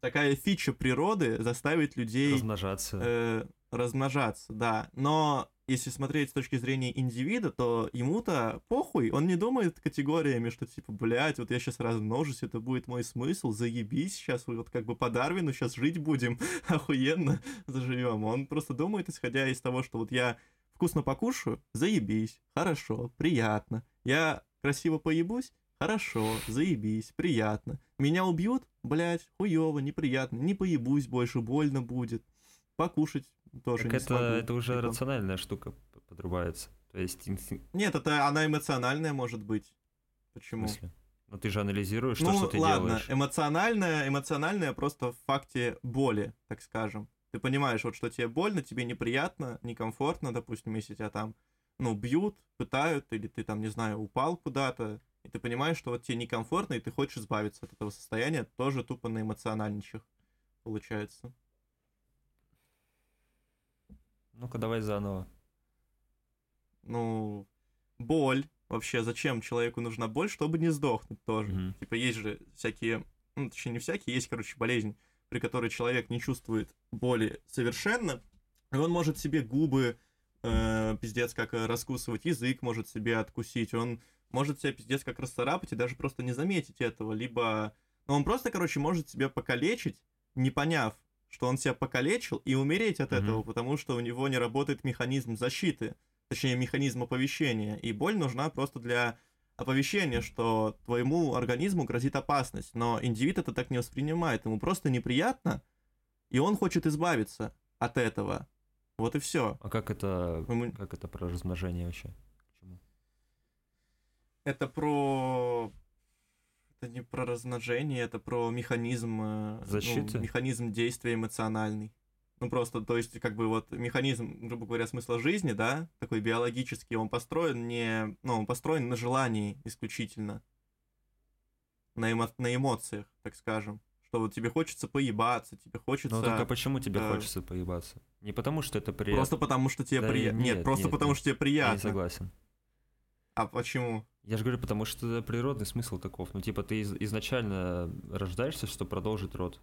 такая фича природы заставить людей размножаться. Э, размножаться, да. Но если смотреть с точки зрения индивида, то ему-то похуй, он не думает категориями, что типа, блядь, вот я сейчас размножусь, это будет мой смысл, заебись, сейчас вот как бы по Дарвину сейчас жить будем, охуенно заживем. Он просто думает, исходя из того, что вот я вкусно покушаю, заебись, хорошо, приятно. Я красиво поебусь, хорошо, заебись, приятно. Меня убьют, блядь, хуёво, неприятно, не поебусь больше, больно будет. Покушать тоже так не это, смогу. это уже типа. рациональная штука подрубается. То есть... Нет, это она эмоциональная может быть. Почему? В Ну ты же анализируешь ну, то, что ты ладно, делаешь. эмоциональная, эмоциональная просто в факте боли, так скажем. Ты понимаешь, вот что тебе больно, тебе неприятно, некомфортно, допустим, если тебя там, ну, бьют, пытают, или ты там, не знаю, упал куда-то, и ты понимаешь, что вот тебе некомфортно, и ты хочешь избавиться от этого состояния, тоже тупо на эмоциональничах получается. Ну-ка, давай заново. Ну, боль. Вообще, зачем человеку нужна боль, чтобы не сдохнуть тоже? Mm-hmm. Типа, есть же всякие, ну, точнее, не всякие, есть, короче, болезнь, при которой человек не чувствует боли совершенно, и он может себе губы, э, пиздец, как раскусывать, язык может себе откусить, он может себя пиздец как расцарапать и даже просто не заметить этого, либо... Ну, он просто, короче, может себя покалечить, не поняв, что он себя покалечил, и умереть от mm-hmm. этого, потому что у него не работает механизм защиты, точнее, механизм оповещения, и боль нужна просто для оповещения, что твоему организму грозит опасность, но индивид это так не воспринимает, ему просто неприятно, и он хочет избавиться от этого. Вот и все. А как это, Ему... как это про размножение вообще? Почему? Это про это не про размножение, это про механизм... Э, Защиты? Ну, механизм действия эмоциональный. Ну, просто, то есть, как бы вот механизм, грубо говоря, смысла жизни, да, такой биологический, он построен не... Ну, он построен на желании исключительно. На, эмо... на эмоциях, так скажем. Что вот тебе хочется поебаться, тебе хочется... Ну, только почему тебе э... хочется поебаться? Не потому, что это приятно. Просто потому, что тебе да приятно. Нет, нет, просто нет, потому, нет. что тебе приятно. Я не согласен. А почему? Я же говорю, потому что природный смысл таков. Ну, типа, ты из- изначально рождаешься, чтобы продолжить род.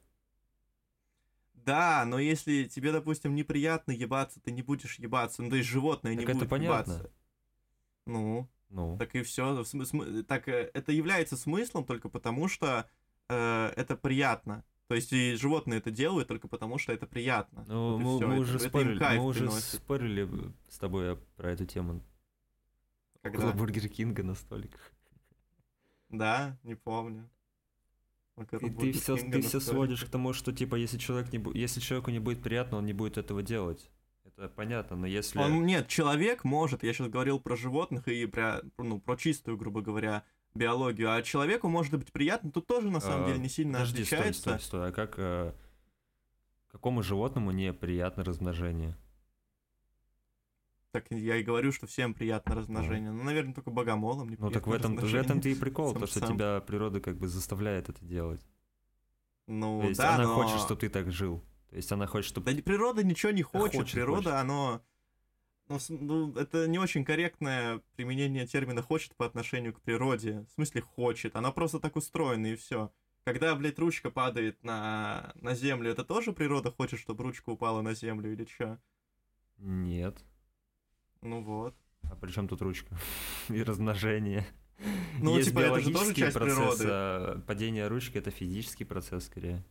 Да, но если тебе, допустим, неприятно ебаться, ты не будешь ебаться. Ну, то есть животное так не будет понятно. ебаться. Ну, ну, так и все. Так э, это является смыслом только потому, что э, это приятно. То есть и животные это делают только потому, что это приятно. Ну, вот мы, мы, уже это, спорили, это мы уже спорили с тобой про эту тему. Когда? Около Бургер Кинга на столиках. Да, не помню. И ты все, ты все сводишь к тому, что типа если человек не если человеку не будет приятно, он не будет этого делать. Это понятно, но если... Он, нет, человек может, я сейчас говорил про животных и про, ну, про чистую, грубо говоря, биологию, а человеку может быть приятно, тут тоже на самом а, деле не сильно подожди, отличается. Стой, стой, стой, а как... А, какому животному неприятно размножение? Так я и говорю, что всем приятно размножение. Ну, наверное, только богомолам не Ну, так в этом, в этом-то и прикол, то, что тебя природа как бы заставляет это делать. Ну, то есть да, она но... хочет, чтобы ты так жил. То есть она хочет, чтобы... Да природа ничего не хочет. хочет природа, хочет. оно... Ну, ну, это не очень корректное применение термина «хочет» по отношению к природе. В смысле «хочет». Она просто так устроена, и все. Когда, блядь, ручка падает на, на землю, это тоже природа хочет, чтобы ручка упала на землю или что? Нет. Ну вот. А при чем тут ручка? И размножение. Ну, Есть типа, это же тоже часть процесс, природы. А падение ручки это физический процесс скорее.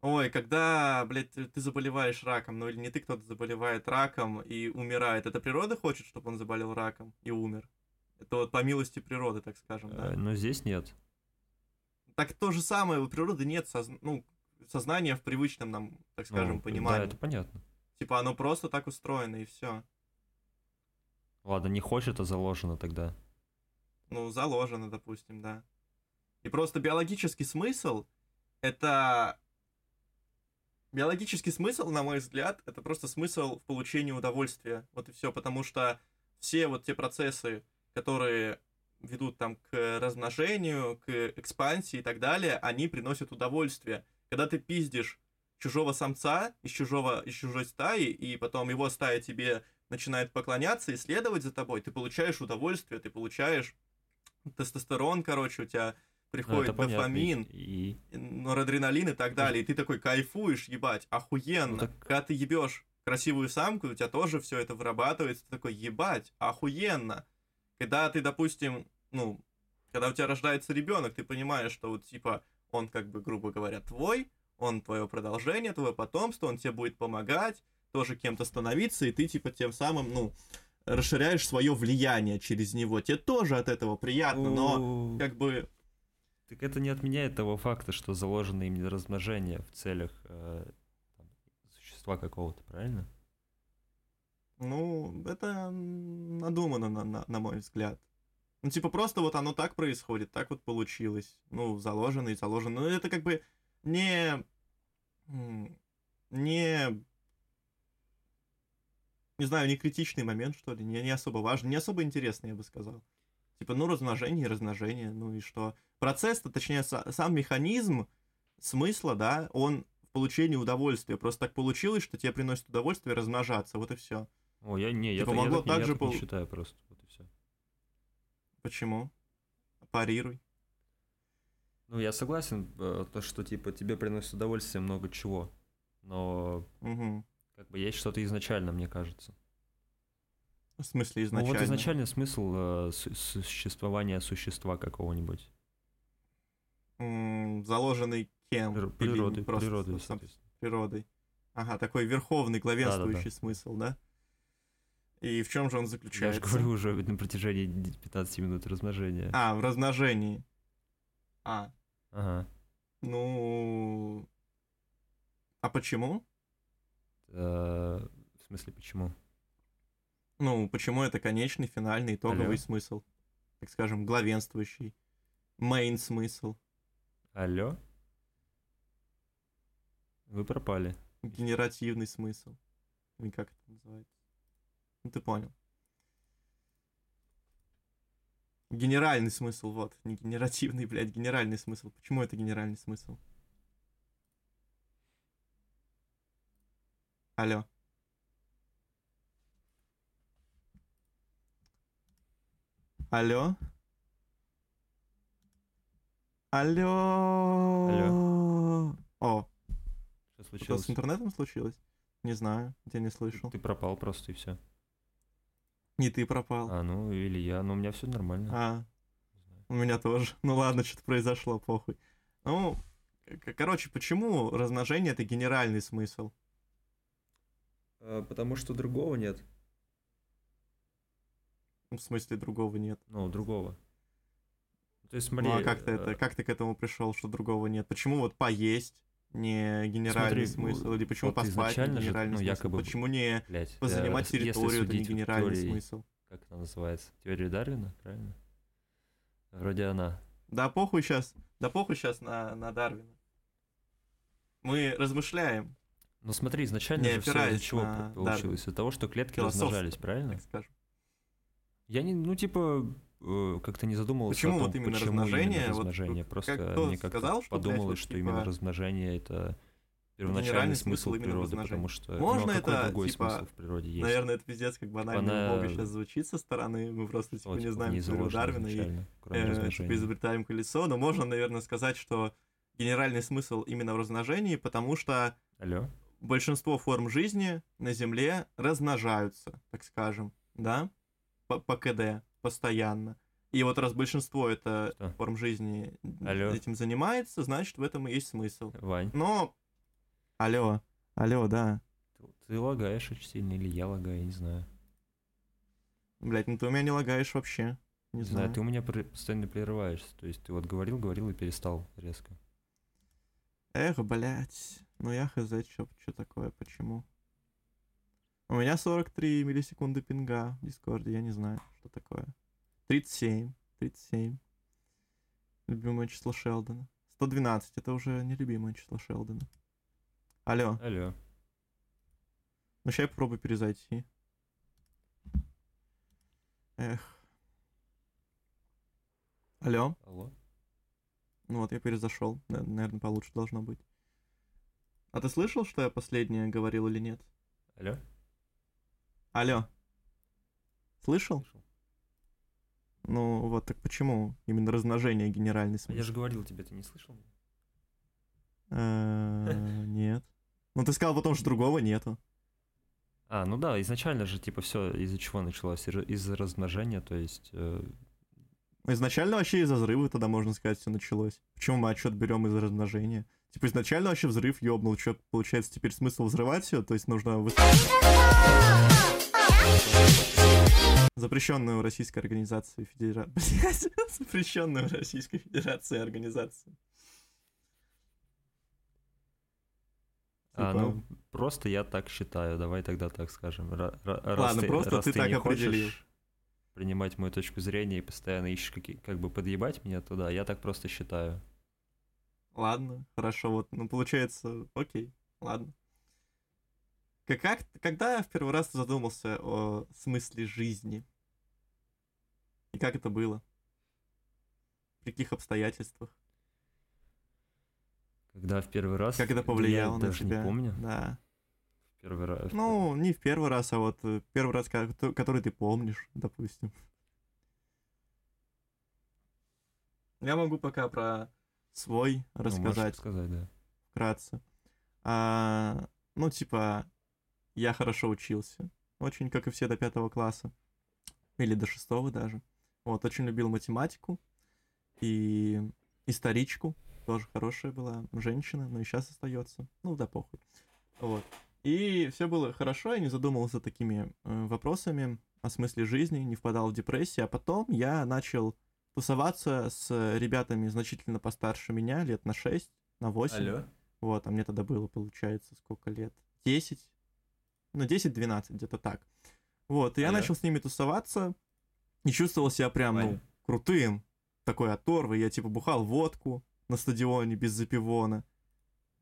Ой, когда, блядь, ты заболеваешь раком, ну или не ты, кто-то заболевает раком и умирает, это природа хочет, чтобы он заболел раком и умер? Это вот по милости природы, так скажем, да? Э, но здесь нет. Так то же самое, у природы нет соз... ну, сознания в привычном нам, так скажем, Ну, понимании. Да, это понятно. Типа оно просто так устроено, и все. Ладно, не хочет, а заложено тогда. Ну, заложено, допустим, да. И просто биологический смысл это... Биологический смысл, на мой взгляд, это просто смысл в получении удовольствия. Вот и все, потому что все вот те процессы, которые ведут там к размножению, к экспансии и так далее, они приносят удовольствие. Когда ты пиздишь чужого самца из, чужого, из чужой стаи, и потом его стая тебе начинает поклоняться и следовать за тобой, ты получаешь удовольствие, ты получаешь тестостерон, короче, у тебя Ну, приходит понятно. дофамин, И... норадреналин и так далее, и ты такой кайфуешь, ебать, охуенно. Ну так- Когда ты ебешь красивую самку, у тебя тоже все это вырабатывается, ты такой, ебать, охуенно. Когда ты, допустим, ну, когда у тебя рождается ребенок, ты понимаешь, что вот типа он как бы, грубо говоря, твой, он твое продолжение, твое потомство, он тебе будет помогать, тоже кем-то становиться, и ты типа тем самым, ну, расширяешь свое влияние через него. Тебе тоже от этого приятно, но как бы Так это не отменяет того факта, что заложено именно размножение в целях э, там, существа какого-то, правильно? Ну, это надумано, на, на, на мой взгляд. Ну, типа, просто вот оно так происходит, так вот получилось. Ну, заложено и заложено. Но это как бы не... Не... Не знаю, не критичный момент, что ли, не, не особо важный, не особо интересный, я бы сказал. Типа, ну, размножение и размножение, ну и что? Процесс-то, точнее, са- сам механизм смысла, да, он в получении удовольствия. Просто так получилось, что тебе приносит удовольствие размножаться, вот и все. О, я не, я, Типа, так- я могло так, не- я так же так не пол- считаю просто. Вот и все. Почему? Парируй. Ну, я согласен, э, то, что типа тебе приносит удовольствие много чего. Но Угу. как бы есть что-то изначально, мне кажется. В смысле Ну изначально? вот изначальный смысл э, су- существования существа какого-нибудь. М, заложенный кем? Прир- Природой, просто природой, сам- природой. Ага, такой верховный, главенствующий смысл, да? И в чем же он Я же заключается? говорю уже на протяжении д- 15 минут размножения. А, в размножении. А, Ага. ну... А почему? Э, В смысле, почему? Ну, почему это конечный, финальный, итоговый Алло? смысл? Так скажем, главенствующий. Мейн смысл. Алло? Вы пропали. Генеративный смысл. Или как это называется? Ну, ты понял. Генеральный смысл, вот. Не генеративный, блядь, генеральный смысл. Почему это генеральный смысл? Алло. Алло. Алло. О, Что что случилось? с интернетом случилось? Не знаю, я не слышал. Ты пропал просто и все. Не ты пропал. А, ну или я, но у меня все нормально. А, у меня тоже. Ну ладно, что-то произошло, похуй. Ну, короче, почему размножение это генеральный смысл? А, Потому что другого нет. Ну, В смысле, другого нет. Ну, другого. То есть, смотри, ну а как ты это, э, как ты к этому пришел, что другого нет? Почему вот поесть не генеральный Смотри, смысл? Или почему вот поспать не изначально же, генеральный ну, смысл? якобы, Почему не блядь, позанимать э, если территорию, это не генеральный теорией, смысл? Как это называется? Теория Дарвина, правильно? Вроде она. Да похуй сейчас, да похуй сейчас на, на Дарвина. Мы размышляем, Ну смотри, изначально же все из-за чего получилось? Дарвина. Из-за того, что клетки размножались, правильно? так скажем. Я не, ну типа, как-то не задумывался Почему о том, вот именно почему размножение? именно Вот размножение. как Просто кто мне как-то сказал, что, блядь, подумалось, вот что именно типа размножение это первоначальный смысл именно природы, потому что Можно ну, а это, другой типа, смысл в природе есть? Наверное, это пиздец, как банально Она- убого сейчас звучит со стороны. Мы просто типа Вот, не знаем теорию заложено Дарвина и э, типа изобретаем колесо. Но можно, наверное, сказать, что генеральный смысл именно в размножении, потому что Алло? большинство форм жизни на Земле размножаются, так скажем, да, по, по КД постоянно. И вот раз большинство это Что? форм жизни Алло? этим занимается, значит в этом и есть смысл. Вань, Но, алло, алло, да, ты, лагаешь очень сильно, или я лагаю, не знаю. блять, ну ты у меня не лагаешь вообще. Не Не знаю. знаю, ты у меня постоянно прерываешься. То есть ты вот говорил, говорил и перестал резко. Эх, блядь. Ну я хз, чё, чё такое, почему? У меня 43 миллисекунды пинга в Дискорде, я не знаю, что такое. 37, 37. Любимое число Шелдона. 112, это уже нелюбимое число Шелдона. Алло, Алло. ну сейчас я попробую перезайти. Эх. Алло, Алло. ну вот я перезашел, наверное, получше должно быть. А ты слышал, что я последнее говорил или нет? Алло. Алло. Слышал? Ну вот, так почему именно размножение генеральный А смысл? я же говорил тебе, ты не слышал? Э, Нет. Ну ты сказал потом, что другого нету. А, ну да, изначально же, типа, все из-за чего началось? Из- Из-за размножения, то есть... э, Изначально вообще из-за взрыва тогда, можно сказать, все началось. Почему мы отчет берем из размножения? Типа изначально вообще взрыв ёбнул. Что, получается, теперь смысл взрывать все? То есть нужно... Запрещенную Российской организацией Федерации... Запрещенную Российской Федерации организацию. А, Типа, ну, просто я так считаю, давай тогда так скажем. Раз Ладно, ты, просто раз ты так определил. принимать мою точку зрения и постоянно ищешь какие, как бы подъебать меня туда, я так просто считаю. Ладно, хорошо, вот, ну, получается, окей, ладно. Как, когда в первый раз задумался о смысле жизни? И как это было? При каких обстоятельствах? Когда в первый раз... Как это повлияло я на даже тебя? не помню. Да. В первый раз. Ну, не в первый раз, а вот э, первый раз, который ты помнишь, допустим. Я могу пока про свой Ну, рассказать. сказать, да. вкратце. А, ну, типа, я хорошо учился. Очень, как и все до пятого класса. Или до шестого даже. Вот, очень любил математику. И историчку. Тоже хорошая была женщина, но и сейчас остается. Ну, да похуй. Вот. И все было хорошо, я не задумывался такими э, вопросами о смысле жизни, не впадал в депрессию. А потом я начал тусоваться с ребятами значительно постарше меня, лет на 6, на 8. Вот, а мне тогда было, получается, сколько лет? 10? Ну, 10-12, где-то так. Вот, и я Алло. начал с ними тусоваться и чувствовал себя прям, ну, Ваня. крутым. Такой оторвый. Я, типа, бухал водку на стадионе без запивона.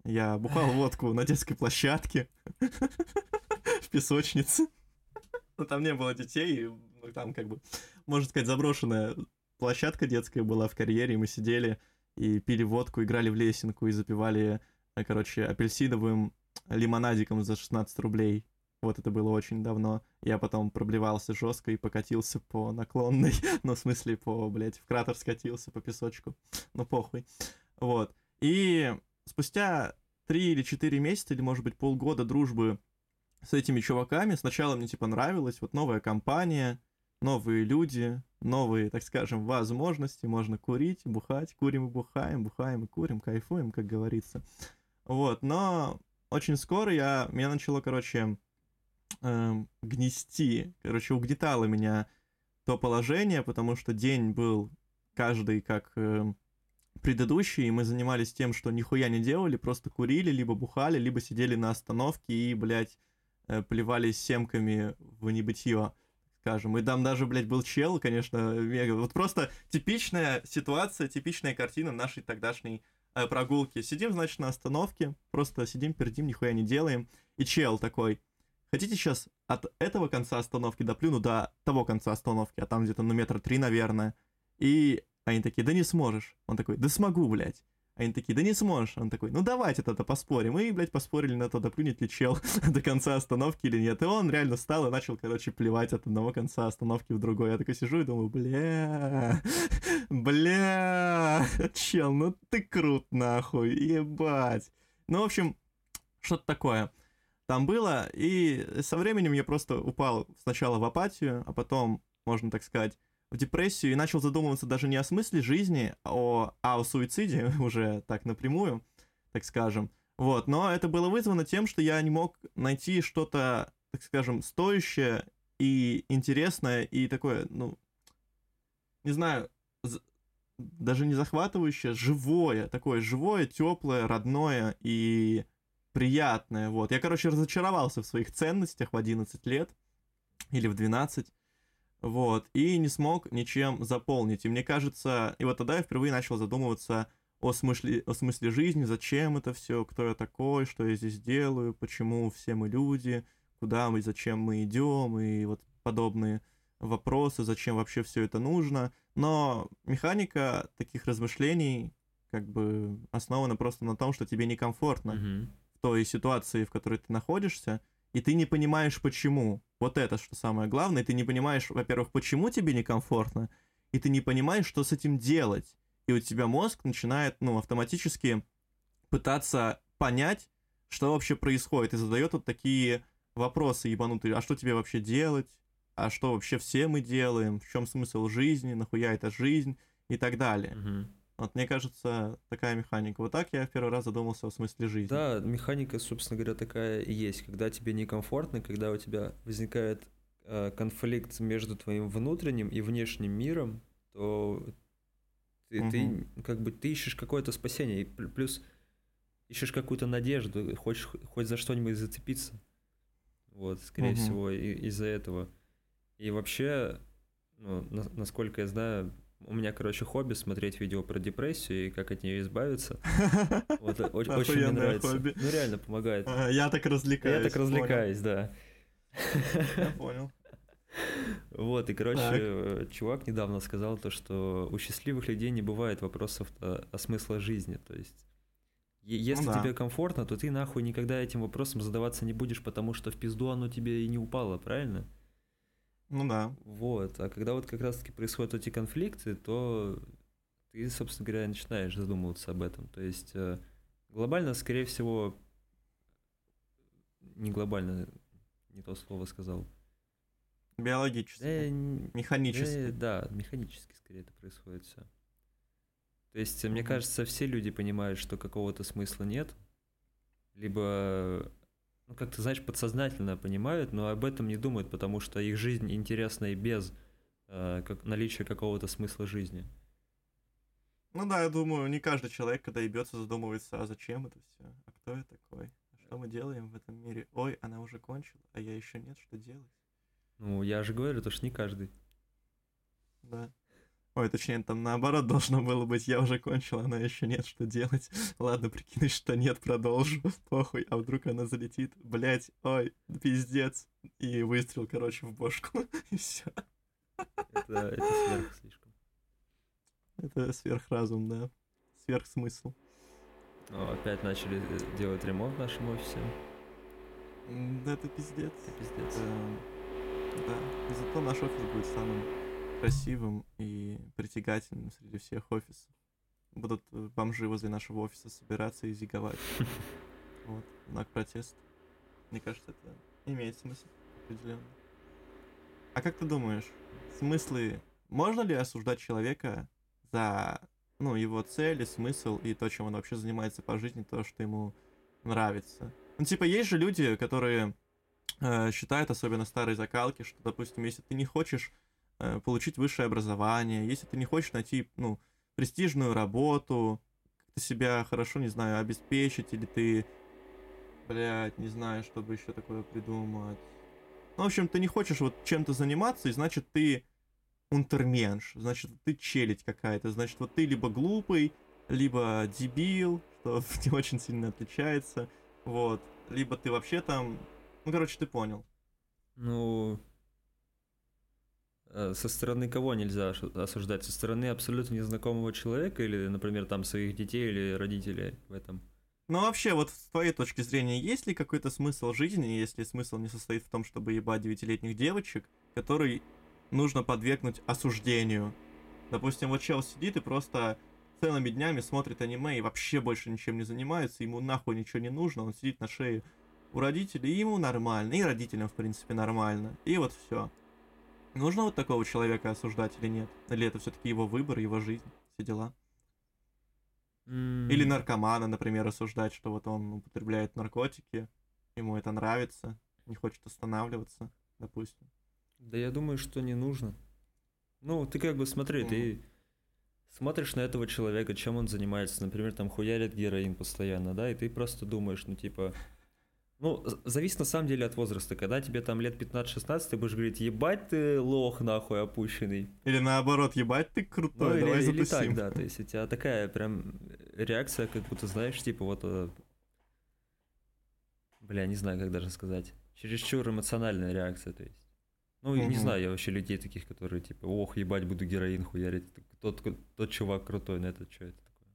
Я бухал водку на детской площадке в песочнице. Ну, там не было детей, и, ну, там, как бы, можно сказать, заброшенная площадка детская была в карьере, и мы сидели и пили водку, играли в лесенку и запивали, э, короче, апельсиновым лимонадиком за 16 рублей. Вот это было очень давно. Я потом проблевался жестко и покатился по наклонной. ну, в смысле, по, блядь, в кратер скатился по песочку. Ну, похуй. Вот. И спустя три или четыре месяца, или, может быть, полгода дружбы с этими чуваками, сначала мне, типа, нравилось, вот новая компания, новые люди, новые, так скажем, возможности, можно курить, бухать, курим и бухаем, бухаем и курим, кайфуем, как говорится. Вот, но очень скоро я, меня начало, короче, эм, гнести, короче, угнетало меня то положение, потому что день был каждый как эм, предыдущий, и мы занимались тем, что нихуя не делали, просто курили, либо бухали, либо сидели на остановке и, блядь, э, плевались семками в небытие, скажем. И там даже, блядь, был чел, конечно, мега. Вот просто типичная ситуация, типичная картина нашей тогдашней э, прогулки. Сидим, значит, на остановке, просто сидим, пердим, нихуя не делаем. И чел такой, хотите сейчас от этого конца остановки доплюну до того конца остановки, а там где-то на метра три, наверное. И они такие, да не сможешь. Он такой, да смогу, блядь. Они такие, да не сможешь. Он такой, ну давайте тогда поспорим. И, блядь, поспорили на то, доплюнет ли чел до конца остановки или нет. И он реально встал и начал, короче, плевать от одного конца остановки в другой. Я такой сижу и думаю, бля, бля, чел, ну ты крут, нахуй, ебать. Ну, в общем, что-то такое там было, и со временем я просто упал сначала в апатию, а потом, можно так сказать, в депрессию и начал задумываться даже не о смысле жизни, а о, а о суициде уже так напрямую, так скажем. Вот, но это было вызвано тем, что я не мог найти что-то, так скажем, стоящее и интересное, и такое, ну, не знаю, даже не захватывающее, живое, такое живое, теплое, родное и приятное. Вот. Я, короче, разочаровался в своих ценностях в 11 лет или в 12. Вот. И не смог ничем заполнить. И мне кажется, и вот тогда я впервые начал задумываться о смысле, о смысле жизни, зачем это все, кто я такой, что я здесь делаю, почему все мы люди, куда мы, зачем мы идем, и вот подобные вопросы, зачем вообще все это нужно. Но механика таких размышлений как бы основана просто на том, что тебе некомфортно mm-hmm. Той ситуации, в которой ты находишься, и ты не понимаешь, почему. Вот это что самое главное. Ты не понимаешь, во-первых, почему тебе некомфортно, и ты не понимаешь, что с этим делать. И у тебя мозг начинает, ну, автоматически пытаться понять, что вообще происходит, и задает вот такие вопросы ебанутые. А что тебе вообще делать? а что вообще все мы делаем, в чем смысл жизни, нахуя это жизнь и так далее. Угу. Вот мне кажется, такая механика. Вот так я в первый раз задумался о смысле жизни. Да, механика, собственно говоря, такая и есть. Когда тебе некомфортно, когда у тебя возникает э, конфликт между твоим внутренним и внешним миром, то ты, угу. ты как бы ты ищешь какое-то спасение, и плюс ищешь какую-то надежду, хочешь хоть за что-нибудь зацепиться. Вот, скорее угу. всего, из-за этого. И вообще, ну, на, насколько я знаю, у меня, короче, хобби смотреть видео про депрессию и как от нее избавиться. Вот очень мне нравится. Ну реально помогает. Я так развлекаюсь. Я так развлекаюсь, да. Я понял. Вот, и, короче, чувак недавно сказал то, что у счастливых людей не бывает вопросов о, о смысле жизни. То есть, если ну, да. тебе комфортно, то ты нахуй никогда этим вопросом задаваться не будешь, потому что в пизду оно тебе и не упало, правильно? Ну да. Вот. А когда вот как раз-таки происходят эти конфликты, то ты, собственно говоря, начинаешь задумываться об этом. То есть э, глобально, скорее всего, не глобально, не то слово сказал. Биологически. Да, механически. Да, да, механически скорее это происходит все. То есть, мне кажется, все люди понимают, что какого-то смысла нет, либо ну, как-то, знаешь, подсознательно понимают, но об этом не думают, потому что их жизнь интересна и без э, как, наличия какого-то смысла жизни. Ну да, я думаю, не каждый человек, когда ебется, задумывается, а зачем это все? А кто я такой? А что мы делаем в этом мире? Ой, она уже кончила, а я еще нет, что делать? Ну, я же говорю, то что не каждый. Да. Ой, точнее, там наоборот должно было быть, я уже кончил, она еще нет, что делать. Ладно, прикинусь, что нет, продолжу. Похуй, а вдруг она залетит? Блять, ой, пиздец. И выстрел, короче, в бошку. И все. Это, это сверх слишком. Это сверхразум, да. Сверхсмысл. О, опять начали э, делать ремонт в нашем офисе. Да, это пиздец. Это пиздец. Это... Да. Зато наш офис будет самым красивым и притягательным среди всех офисов. Будут э, бомжи возле нашего офиса собираться и зиговать. Вот, знак протеста. Мне кажется, это имеет смысл определенно. А как ты думаешь, смыслы... Можно ли осуждать человека за ну, его цели, смысл и то, чем он вообще занимается по жизни, то, что ему нравится? Ну, типа, есть же люди, которые э, считают, особенно старые закалки, что, допустим, если ты не хочешь получить высшее образование, если ты не хочешь найти, ну, престижную работу, как-то себя хорошо, не знаю, обеспечить, или ты, блядь, не знаю, чтобы еще такое придумать. Ну, в общем, ты не хочешь вот чем-то заниматься, и значит, ты унтерменш, значит, ты челядь какая-то, значит, вот ты либо глупый, либо дебил, что не очень сильно отличается, вот, либо ты вообще там, ну, короче, ты понял. Ну, Э, со стороны кого нельзя осуждать? Со стороны абсолютно незнакомого человека или, например, там своих детей или родителей в этом? Ну вообще, вот с твоей точки зрения, есть ли какой-то смысл жизни, если смысл не состоит в том, чтобы ебать девятилетних девочек, который нужно подвергнуть осуждению? Допустим, вот чел сидит и просто целыми днями смотрит аниме и вообще больше ничем не занимается, ему нахуй ничего не нужно, он сидит на шее у родителей, и ему нормально, и родителям, в принципе, нормально, и вот все. Нужно вот такого человека осуждать или нет? Или это все-таки его выбор, его жизнь, все дела? Mm. Или наркомана, например, осуждать, что вот он употребляет наркотики, ему это нравится, не хочет останавливаться, допустим. Да я думаю, что не нужно. Ну, ты как бы смотри, mm. ты смотришь на этого человека, чем он занимается, например, там хуярит героин постоянно, да, и ты просто думаешь, ну, типа, ну, зависит на самом деле от возраста. Когда тебе там лет 15-16, ты будешь говорить, ебать ты лох нахуй опущенный. Или наоборот, ебать ты крутой, ну, давай или, или так, да, то есть у тебя такая прям реакция, как будто, знаешь, типа вот... Э, бля, не знаю, как даже сказать. Чересчур эмоциональная реакция, то есть. Ну, угу. не знаю, я вообще людей таких, которые типа, ох, ебать, буду героин хуярить. Тот, тот чувак крутой, на этот что это такое?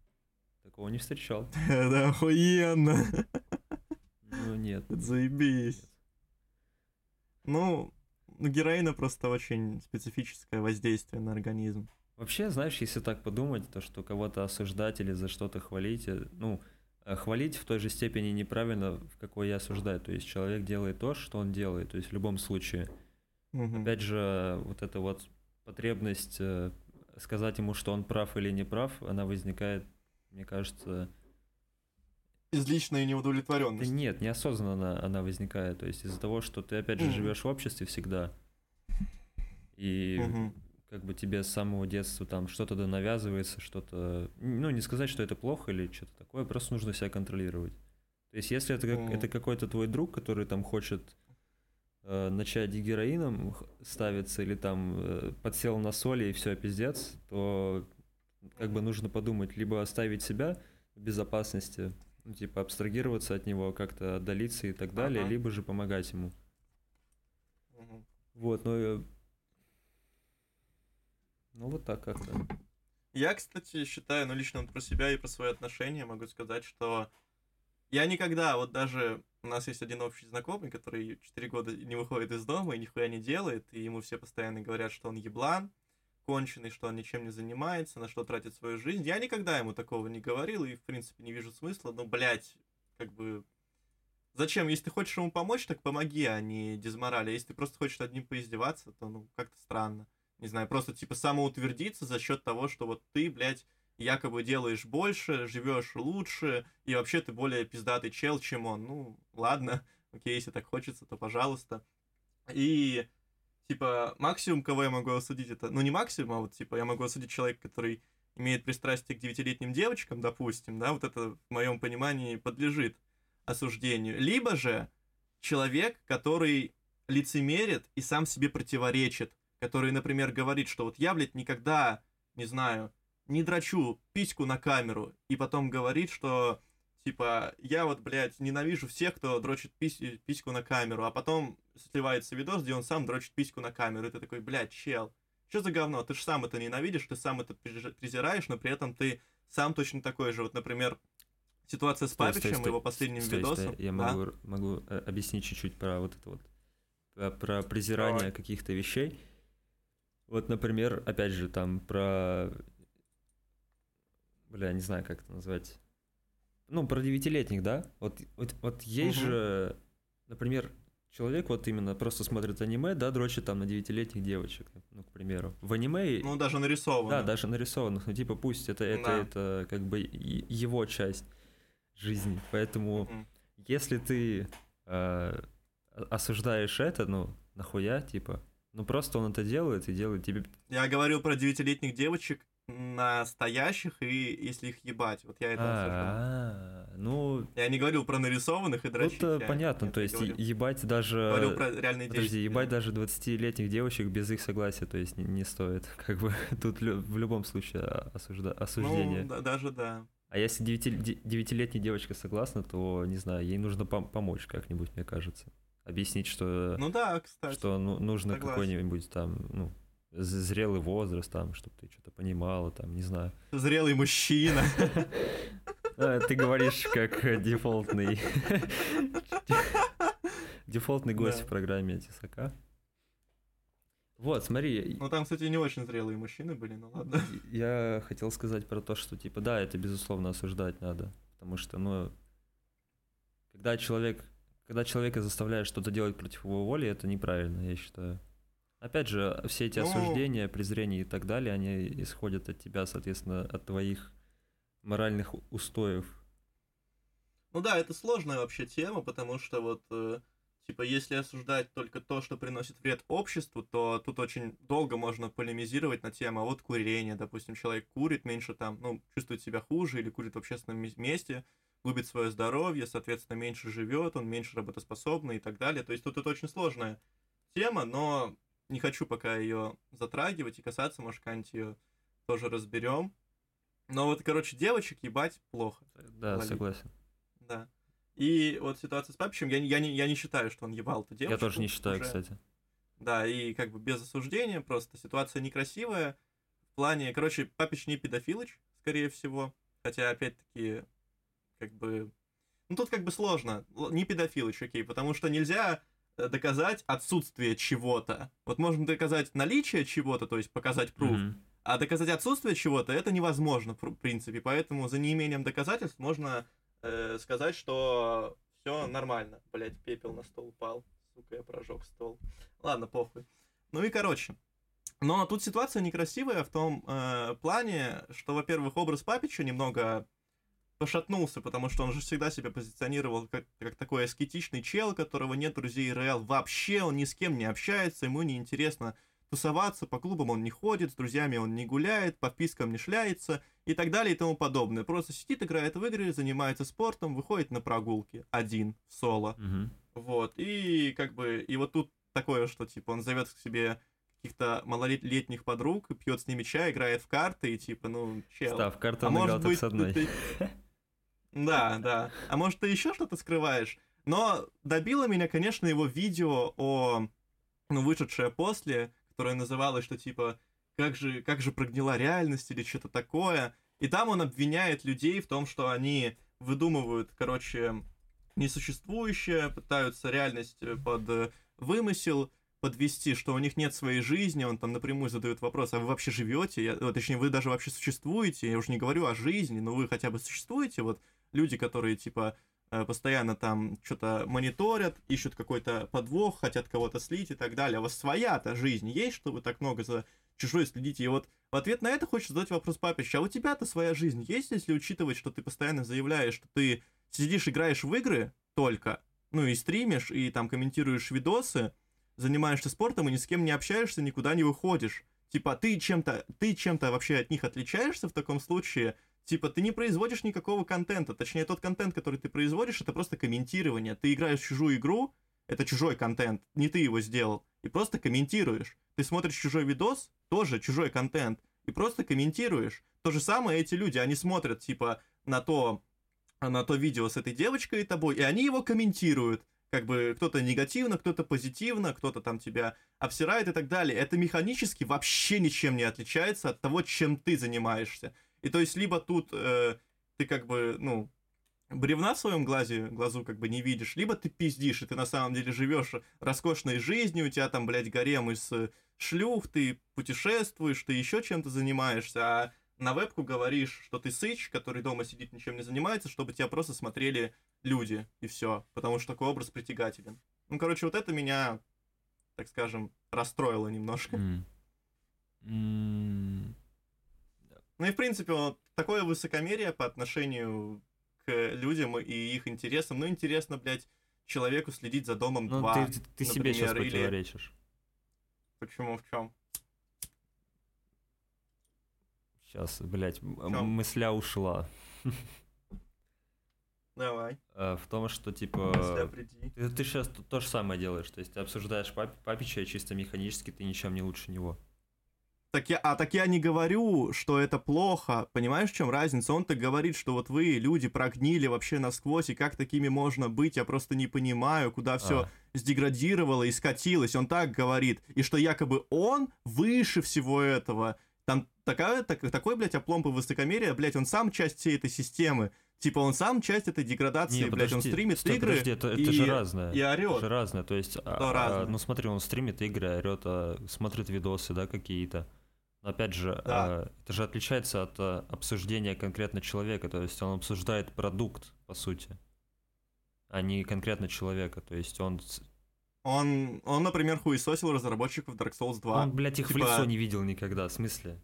Такого не встречал. Да, охуенно. Ну нет. Заебись. Ну, ну, героина просто очень специфическое воздействие на организм. Вообще, знаешь, если так подумать, то, что кого-то осуждать или за что-то хвалить, э, ну, э, хвалить в той же степени неправильно, в какой я осуждаю. То есть человек делает то, что он делает, то есть в любом случае. Угу. Опять же, вот эта вот потребность э, сказать ему, что он прав или не прав, она возникает, мне кажется, излишняя неудовлетворенность. Да нет, неосознанно она возникает. То есть из-за того, что ты опять же живешь в обществе всегда. И угу. как бы тебе с самого детства там что-то да навязывается, что-то. Ну, не сказать, что это плохо или что-то такое, просто нужно себя контролировать. То есть, если это, как, это какой-то твой друг, который там хочет э, начать героином ставиться или там э, подсел на соли и все, пиздец, то как бы нужно подумать, либо оставить себя в безопасности, ну, типа абстрагироваться от него, как-то отдалиться и так далее, ага. либо же помогать ему. Угу. Вот. Ну, ну, вот так как-то. Я, кстати, считаю, ну, лично про себя и про свои отношения могу сказать, что я никогда, вот даже у нас есть один общий знакомый, который 4 года не выходит из дома и нихуя не делает, и ему все постоянно говорят, что он еблан, конченый, что он ничем не занимается, на что тратит свою жизнь. Я никогда ему такого не говорил и, в принципе, не вижу смысла. Но, блядь, как бы... Зачем? Если ты хочешь ему помочь, так помоги, а не дезморали. А если ты просто хочешь над ним поиздеваться, то, ну, как-то странно. Не знаю, просто, типа, самоутвердиться за счет того, что вот ты, блядь, якобы делаешь больше, живешь лучше, и вообще ты более пиздатый чел, чем он. Ну, ладно, окей, если так хочется, то пожалуйста. И типа, максимум, кого я могу осудить, это, ну, не максимум, а вот, типа, я могу осудить человека, который имеет пристрастие к девятилетним девочкам, допустим, да, вот это, в моем понимании, подлежит осуждению. Либо же человек, который лицемерит и сам себе противоречит, который, например, говорит, что вот я, блядь, никогда, не знаю, не драчу письку на камеру, и потом говорит, что типа, я вот, блядь, ненавижу всех, кто дрочит пись, письку на камеру, а потом сливается видос, где он сам дрочит письку на камеру, и ты такой, блядь, чел, что за говно? Ты же сам это ненавидишь, ты сам это презираешь, но при этом ты сам точно такой же. Вот, например, ситуация с стой, Павичем, стой, стой, его последним стой, видосом. Стой. Я могу, могу э, объяснить чуть-чуть про вот это вот, про, про презирание каких-то вещей. Вот, например, опять же, там про... Бля, не знаю, как это назвать ну, про девятилетних, да? Вот, вот, вот есть угу. же, например, человек вот именно просто смотрит аниме, да, дрочит там на девятилетних девочек, ну, к примеру. В аниме... Ну, даже нарисованных. Да, даже нарисованных. Ну, типа, пусть это, это, да. это как бы его часть жизни. Поэтому, угу. если ты э, осуждаешь это, ну, нахуя, типа, ну, просто он это делает и делает тебе... Я говорил про девятилетних девочек, настоящих и если их ебать. Вот я это а, ну... Я не говорил про нарисованных и дрочить. Это понятно, то есть ебать даже... Говорил про реальные Подожди, ебать даже 20-летних девочек без их согласия, то есть не, стоит. Как бы тут в любом случае осужда... осуждение. Ну, даже да. А если 9-летняя девочка согласна, то, не знаю, ей нужно пом- помочь как-нибудь, мне кажется. Объяснить, что... Ну да, кстати. Что ну, нужно какой-нибудь там, ну, зрелый возраст, там, чтобы ты что-то понимала, там, не знаю. Зрелый мужчина. А, ты говоришь как дефолтный дефолтный гость в программе Тесака. Вот, смотри. Ну там, кстати, не очень зрелые мужчины были, ну ладно. Я хотел сказать про то, что типа да, это безусловно осуждать надо, потому что, ну, когда человек, когда человека заставляют что-то делать против его воли, это неправильно, я считаю. Опять же, все эти ну... осуждения, презрения и так далее, они исходят от тебя, соответственно, от твоих моральных устоев. Ну да, это сложная вообще тема, потому что вот, э, типа, если осуждать только то, что приносит вред обществу, то тут очень долго можно полемизировать на тему, а вот курение, допустим, человек курит меньше там, ну, чувствует себя хуже или курит в общественном месте, губит свое здоровье, соответственно, меньше живет, он меньше работоспособный и так далее. То есть тут это очень сложная тема, но не хочу пока ее затрагивать и касаться, может, как-нибудь ее тоже разберем. Но вот, короче, девочек ебать плохо. Да, Валить. согласен. Да. И вот ситуация с Папичем, я, я, не, я не считаю, что он ебал эту девушку. Я тоже не считаю, уже. кстати. Да, и как бы без осуждения, просто ситуация некрасивая. В плане, короче, Папич не педофилыч, скорее всего. Хотя, опять-таки, как бы... Ну, тут как бы сложно. Не педофилыч, окей, потому что нельзя э, доказать отсутствие чего-то. Вот можно доказать наличие чего-то, то есть показать пруф, mm-hmm. а доказать отсутствие чего-то это невозможно, в принципе. Поэтому за неимением доказательств можно э, сказать, что все нормально. Блять, пепел на стол упал. Сука, я прожег стол. Ладно, похуй. Ну и короче. Но тут ситуация некрасивая в том э, плане, что, во-первых, образ Папича немного пошатнулся, потому что он же всегда себя позиционировал как, как такой аскетичный чел, у которого нет друзей РЛ вообще, он ни с кем не общается, ему не интересно тусоваться, по клубам он не ходит, с друзьями он не гуляет, по впискам не шляется и так далее и тому подобное. Просто сидит, играет в игры, занимается спортом, выходит на прогулки один, в соло. Угу. Вот, и как бы, и вот тут такое, что типа он зовет к себе каких-то малолетних подруг, пьет с ними чай, играет в карты, и типа, ну, чел. Став, карты а может быть, с одной. Ты... Да, да. А может, ты еще что-то скрываешь? Но добило меня, конечно, его видео о, ну, вышедшее после, которая называлась, что типа как же, как же прогнила реальность или что-то такое. И там он обвиняет людей в том, что они выдумывают, короче, несуществующее, пытаются реальность э, под вымысел подвести, что у них нет своей жизни, он там напрямую задает вопрос, а вы вообще живете? Я, точнее, вы даже вообще существуете? Я уже не говорю о жизни, но вы хотя бы существуете? Вот люди, которые, типа, Э, постоянно там что-то мониторят, ищут какой-то подвох, хотят кого-то слить и так далее. А у вас своя-то жизнь есть, что вы так много за чужой следите? И вот в ответ на это хочется задать вопрос Папич, а у тебя-то своя жизнь есть, если учитывать, что ты постоянно заявляешь, что ты сидишь, играешь в игры только, ну и стримишь, и там комментируешь видосы, занимаешься спортом и ни с кем не общаешься, никуда не выходишь. Типа, ты чем-то, ты чем-то вообще от них отличаешься в таком случае, Типа, ты не производишь никакого контента. Точнее, тот контент, который ты производишь, это просто комментирование. Ты играешь в чужую игру, это чужой контент, не ты его сделал, и просто комментируешь. Ты смотришь чужой видос, тоже чужой контент, и просто комментируешь. То же самое эти люди, они смотрят, типа, на то, на то видео с этой девочкой и тобой, и они его комментируют. Как бы кто-то негативно, кто-то позитивно, кто-то там тебя обсирает и так далее. Это механически вообще ничем не отличается от того, чем ты занимаешься. И то есть либо тут э, ты как бы, ну, бревна в своем глазе, глазу как бы не видишь, либо ты пиздишь, и ты на самом деле живешь роскошной жизнью, у тебя там, блядь, гарем из э, шлюх, ты путешествуешь, ты еще чем-то занимаешься, а на вебку говоришь, что ты сыч, который дома сидит, ничем не занимается, чтобы тебя просто смотрели люди, и все, потому что такой образ притягателен. Ну, короче, вот это меня, так скажем, расстроило немножко. Mm. Mm. Ну и, в принципе, вот такое высокомерие по отношению к людям и их интересам. Ну, интересно, блядь, человеку следить за домом ну, 2, ты, ты, ты себе сейчас или... противоречишь. Почему, в чем? Сейчас, блядь, мысля ушла. Давай. А, в том, что, типа... Ты, ты сейчас то же самое делаешь. То есть ты обсуждаешь пап, папича, чисто механически ты ничем не лучше него. Так я, а так я не говорю, что это плохо. Понимаешь, в чем разница? Он так говорит, что вот вы, люди, прогнили вообще насквозь, и как такими можно быть? Я просто не понимаю, куда все а. сдеградировало и скатилось. Он так говорит. И что якобы он выше всего этого. Там такая, так, такой, блядь, опломб и высокомерие, блядь, он сам часть всей этой системы. Типа он сам часть этой деградации, не, блядь, он стримит стой, игры подожди, это, и, это же разное. И орет. Это же разное, то есть, а, разное. А, ну смотри, он стримит игры, орет, а, смотрит видосы, да, какие-то. Опять же, да. э, это же отличается от э, обсуждения конкретно человека, то есть он обсуждает продукт, по сути, а не конкретно человека, то есть он... Он, он например, хуесосил разработчиков Dark Souls 2. Он, блядь, их типа... в лицо не видел никогда, в смысле?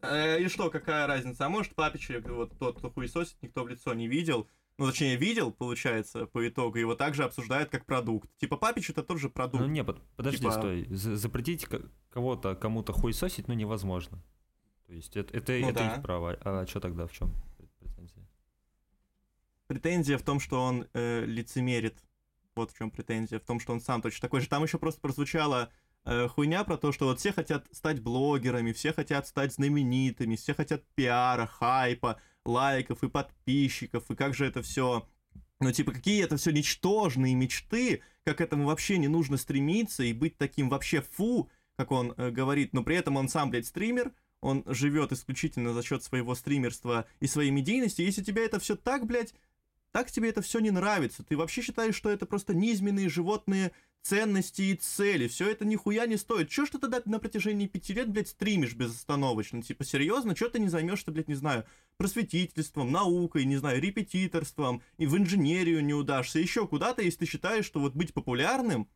Э, и что, какая разница? А может, Папич, вот тот, кто хуесосит, никто в лицо не видел, ну, точнее, видел, получается, по итогу, его также обсуждают как продукт. Типа, Папич это тот же продукт. Ну, не, подожди, типа... стой. Запретить кого-то кому-то хуесосить, ну, невозможно. То есть это, это, ну, это да. их право. А что тогда в чем претензия? Претензия в том, что он э, лицемерит. Вот в чем претензия. В том, что он сам точно такой же. Там еще просто прозвучала э, хуйня про то, что вот все хотят стать блогерами, все хотят стать знаменитыми, все хотят пиара, хайпа, лайков и подписчиков, и как же это все ну, типа, какие это все ничтожные мечты, как этому вообще не нужно стремиться и быть таким вообще фу, как он э, говорит, но при этом он сам, блядь, стример, он живет исключительно за счет своего стримерства и своей медийности. Если тебе это все так, блядь, так тебе это все не нравится, ты вообще считаешь, что это просто низменные животные ценности и цели, все это нихуя не стоит. Чё ж ты тогда на протяжении пяти лет, блядь, стримишь безостановочно? Типа, серьезно, чё ты не займешься, блядь, не знаю, просветительством, наукой, не знаю, репетиторством, и в инженерию не удашься, еще куда-то, если ты считаешь, что вот быть популярным,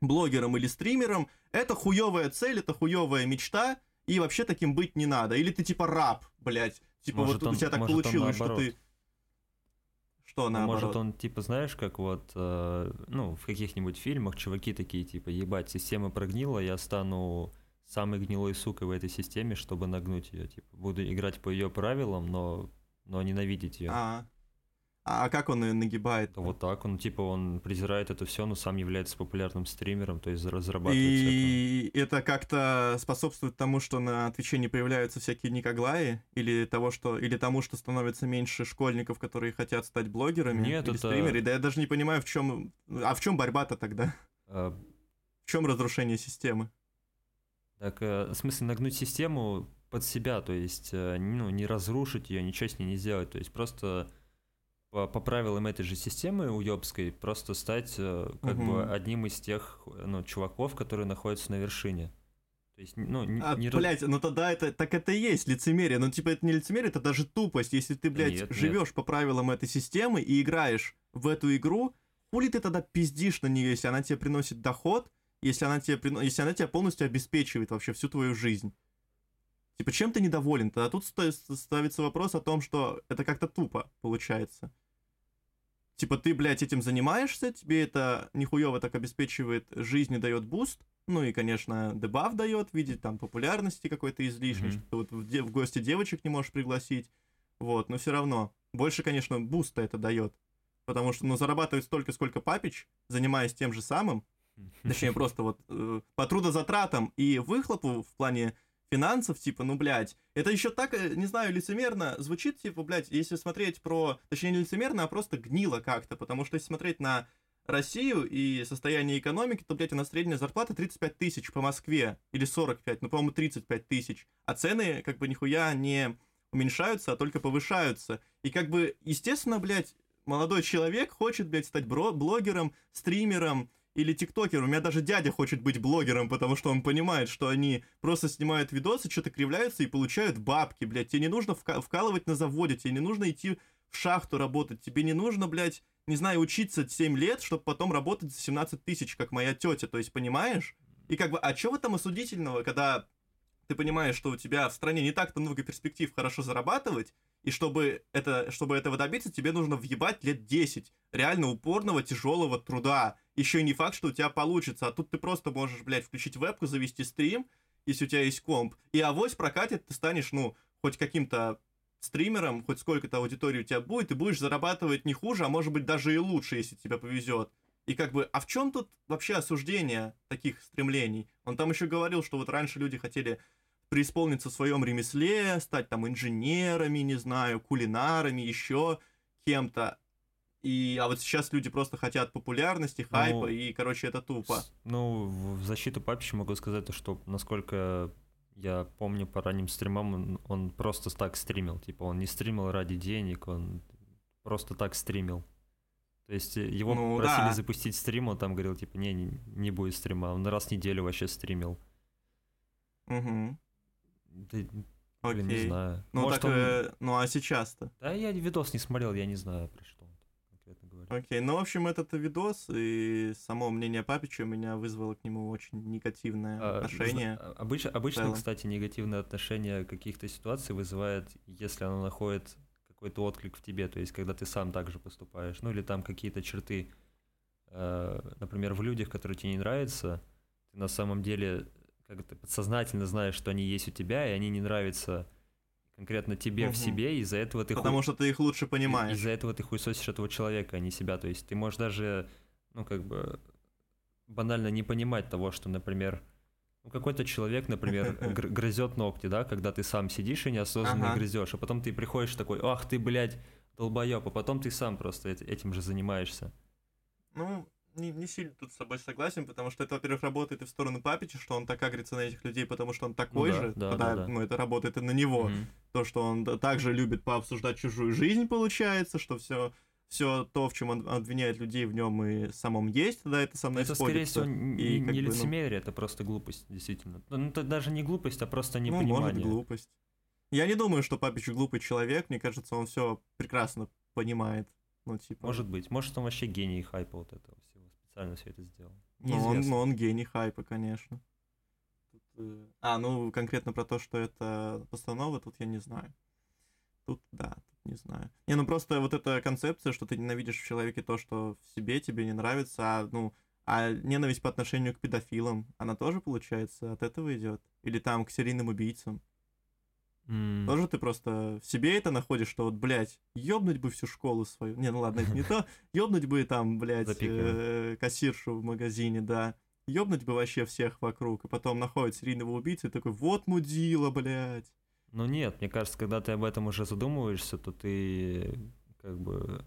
блогером или стримером, это хуевая цель, это хуевая мечта, и вообще таким быть не надо. Или ты типа раб, блядь. Типа может, вот он, у тебя так получилось, что ты... Что ну, наоборот? Может он типа, знаешь, как вот, э, ну, в каких-нибудь фильмах чуваки такие, типа, ебать, система прогнила, я стану самой гнилой сукой в этой системе, чтобы нагнуть ее. Типа, буду играть по ее правилам, но, но ненавидеть ее. А, а как он ее нагибает? Вот так, он типа он презирает это все, но сам является популярным стримером, то есть разрабатывает. И это, это как-то способствует тому, что на Твиче не появляются всякие Никоглаи, или того, что или тому, что становится меньше школьников, которые хотят стать блогерами Нет, или это... стримерами. Да я даже не понимаю, в чем. А в чем борьба-то тогда? А... В чем разрушение системы? Так, э, в смысле, нагнуть систему под себя, то есть, э, ну, не разрушить ее, ничего с ней не сделать, то есть просто по, по правилам этой же системы уебской просто стать э, как угу. бы одним из тех ну, чуваков, которые находятся на вершине. То есть, ну, не, а, не... блядь, ну тогда это, так это и есть лицемерие. Ну, типа, это не лицемерие, это даже тупость. Если ты, блядь, нет, живешь нет. по правилам этой системы и играешь в эту игру, хули ты тогда пиздишь на нее, если она тебе приносит доход, если она тебе, если она тебя полностью обеспечивает вообще всю твою жизнь? Типа, чем ты недоволен? Тогда тут ставится вопрос о том, что это как-то тупо получается. Типа, ты, блядь, этим занимаешься, тебе это нихуево так обеспечивает жизнь и дает буст, ну и, конечно, дебаф дает в виде там популярности какой-то излишней, mm-hmm. что ты вот в, де- в гости девочек не можешь пригласить, вот, но все равно. Больше, конечно, буста это дает, потому что, ну, зарабатывает столько, сколько Папич, занимаясь тем же самым, точнее, просто вот э, по трудозатратам и выхлопу в плане финансов, типа, ну, блядь, это еще так, э, не знаю, лицемерно звучит, типа, блядь, если смотреть про, точнее, не лицемерно, а просто гнило как-то, потому что если смотреть на Россию и состояние экономики, то, блядь, у нас средняя зарплата 35 тысяч по Москве, или 45, ну, по-моему, 35 тысяч, а цены, как бы, нихуя не уменьшаются, а только повышаются. И, как бы, естественно, блядь, молодой человек хочет, блядь, стать бро- блогером, стримером, или тиктокер. У меня даже дядя хочет быть блогером, потому что он понимает, что они просто снимают видосы, что-то кривляются и получают бабки, блядь. Тебе не нужно вка- вкалывать на заводе, тебе не нужно идти в шахту работать, тебе не нужно, блядь, не знаю, учиться 7 лет, чтобы потом работать за 17 тысяч, как моя тетя, то есть, понимаешь? И как бы, а чего этом осудительного, когда ты понимаешь, что у тебя в стране не так-то много перспектив хорошо зарабатывать, и чтобы, это, чтобы этого добиться, тебе нужно въебать лет 10 реально упорного, тяжелого труда. Еще и не факт, что у тебя получится. А тут ты просто можешь, блядь, включить вебку, завести стрим, если у тебя есть комп. И авось прокатит, ты станешь, ну, хоть каким-то стримером, хоть сколько-то аудитории у тебя будет, и будешь зарабатывать не хуже, а может быть даже и лучше, если тебе повезет. И как бы, а в чем тут вообще осуждение таких стремлений? Он там еще говорил, что вот раньше люди хотели преисполниться в своем ремесле, стать там инженерами, не знаю, кулинарами, еще кем-то. И, а вот сейчас люди просто хотят популярности, хайпа, ну, и, короче, это тупо. Ну, в защиту Папича могу сказать, что, насколько я помню по ранним стримам, он, он просто так стримил. Типа, он не стримил ради денег, он просто так стримил. То есть э, его ну, просили да. запустить стрим, он там говорил, типа, не, не, не будет стрима. Он раз в неделю вообще стримил. Угу. Да, Окей. Блин, не знаю. Ну, Может, так, он... э, ну а сейчас-то? Да, я видос не смотрел, я не знаю, про что он конкретно говорит. Окей, ну, в общем, этот видос и само мнение Папича у меня вызвало к нему очень негативное а, отношение. А, обыч, обычно, кстати, негативное отношение каких-то ситуаций вызывает, если оно находит какой-то отклик в тебе, то есть когда ты сам так же поступаешь, ну или там какие-то черты, э, например, в людях, которые тебе не нравятся, ты на самом деле как-то подсознательно знаешь, что они есть у тебя, и они не нравятся конкретно тебе угу. в себе, и из-за этого ты... Потому ху... что ты их лучше понимаешь. Из-за этого ты хуесосишь этого человека, а не себя. То есть ты можешь даже, ну, как бы, банально не понимать того, что, например, ну, какой-то человек, например, грызет ногти, да, когда ты сам сидишь и неосознанно ага. грызешь, а потом ты приходишь такой, ах ты, блядь, долбоеб, а потом ты сам просто этим же занимаешься. Ну, не, не сильно тут с собой согласен, потому что это, во-первых, работает и в сторону Папича, что он так агрится на этих людей, потому что он такой ну, же, да, тогда да, да. ну, это работает и на него. Mm-hmm. То, что он также любит пообсуждать чужую жизнь, получается, что все все то, в чем он обвиняет людей, в нем и самом есть, тогда это со мной Это, скорее всего, не, и, не лицемерие, ну... это просто глупость, действительно. Ну, это даже не глупость, а просто непонимание. Ну, может, глупость. Я не думаю, что Папич глупый человек, мне кажется, он все прекрасно понимает. Ну, типа... Может быть, может, он вообще гений хайпа вот этого специально все это сделал. Ну, он, ну, он гений хайпа, конечно. Тут, э... А, ну, конкретно про то, что это постанова, тут я не знаю. Тут, да, не знаю. Не, ну просто вот эта концепция, что ты ненавидишь в человеке то, что в себе тебе не нравится, а, ну, а ненависть по отношению к педофилам, она тоже, получается, от этого идет? Или там к серийным убийцам? Mm. Тоже ты просто в себе это находишь, что вот, блядь, ёбнуть бы всю школу свою. Не, ну ладно, это не то. Ёбнуть бы там, блядь, э, кассиршу в магазине, да. Ёбнуть бы вообще всех вокруг. И потом находит серийного убийцу и такой, вот мудила, блядь. Ну нет, мне кажется, когда ты об этом уже задумываешься, то ты как бы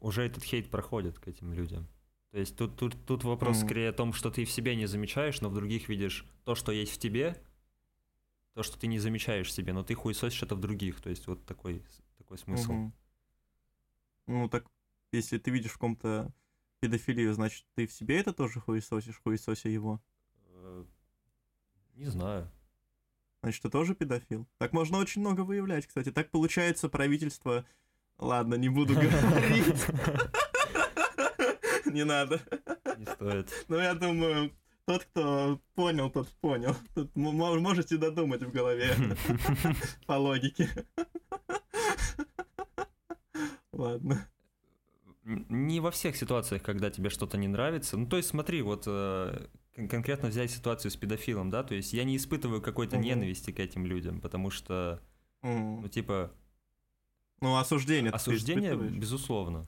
уже этот хейт проходит к этим людям. То есть тут, тут, тут вопрос mm. скорее о том, что ты в себе не замечаешь, но в других видишь то, что есть в тебе, то, что ты не замечаешь себе, но ты хуесосишь это в других. То есть вот такой, такой смысл. Mm-hmm. Ну так, если ты видишь в ком-то педофилию, значит, ты в себе это тоже хуесосишь, хуесося его? Э, не знаю. Значит, ты тоже педофил. Так можно очень много выявлять, кстати. Так получается правительство... Ладно, не буду говорить. Не надо. Не стоит. Ну, я думаю, тот, кто понял, тот понял. Тут можете додумать в голове по логике. Ладно. Не во всех ситуациях, когда тебе что-то не нравится. Ну, то есть, смотри, вот э, конкретно взять ситуацию с педофилом, да, то есть я не испытываю какой-то ненависти к этим людям, потому что, ну, типа... Ну, осуждение. Осуждение, безусловно.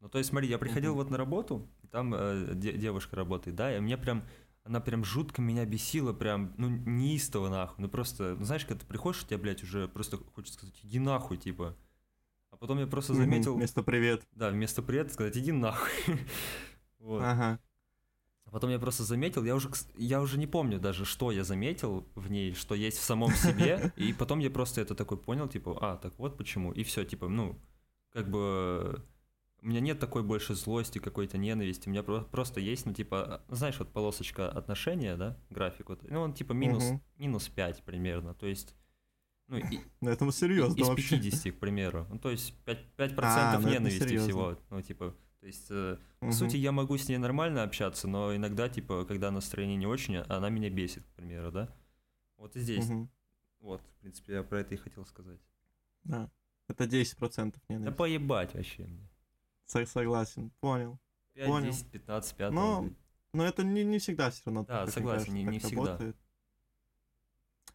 Ну, то есть, смотри, я приходил вот на работу, там э, де- девушка работает, да, и мне прям, она прям жутко меня бесила, прям, ну, неистово нахуй, ну, просто, ну, знаешь, когда ты приходишь, у тебя, блядь, уже просто хочется сказать, иди нахуй, типа. А потом я просто заметил... Вместо привет. Да, вместо привет сказать, иди нахуй. вот. Ага. А потом я просто заметил, я уже, я уже не помню даже, что я заметил в ней, что есть в самом себе, и потом я просто это такой понял, типа, а, так вот почему, и все, типа, ну, как бы у меня нет такой больше злости, какой-то ненависти, у меня просто есть, ну, типа, знаешь, вот полосочка отношения, да, график, вот, ну, он типа минус, угу. минус 5 примерно, то есть, ну, и, на этом серьезно из вообще. 50, к примеру, ну, то есть 5%, 5 а, ну, ненависти всего, ну, типа, то есть, э, угу. по сути, я могу с ней нормально общаться, но иногда, типа, когда настроение не очень, она меня бесит, к примеру, да? Вот и здесь. Угу. Вот, в принципе, я про это и хотел сказать. Да. Это 10% ненависти. Да поебать вообще мне. Согласен, понял. 5, понял. 10, 15, 5. Но, но это не, не всегда все равно. Да, согласен, кажется, не, не всегда. Работает.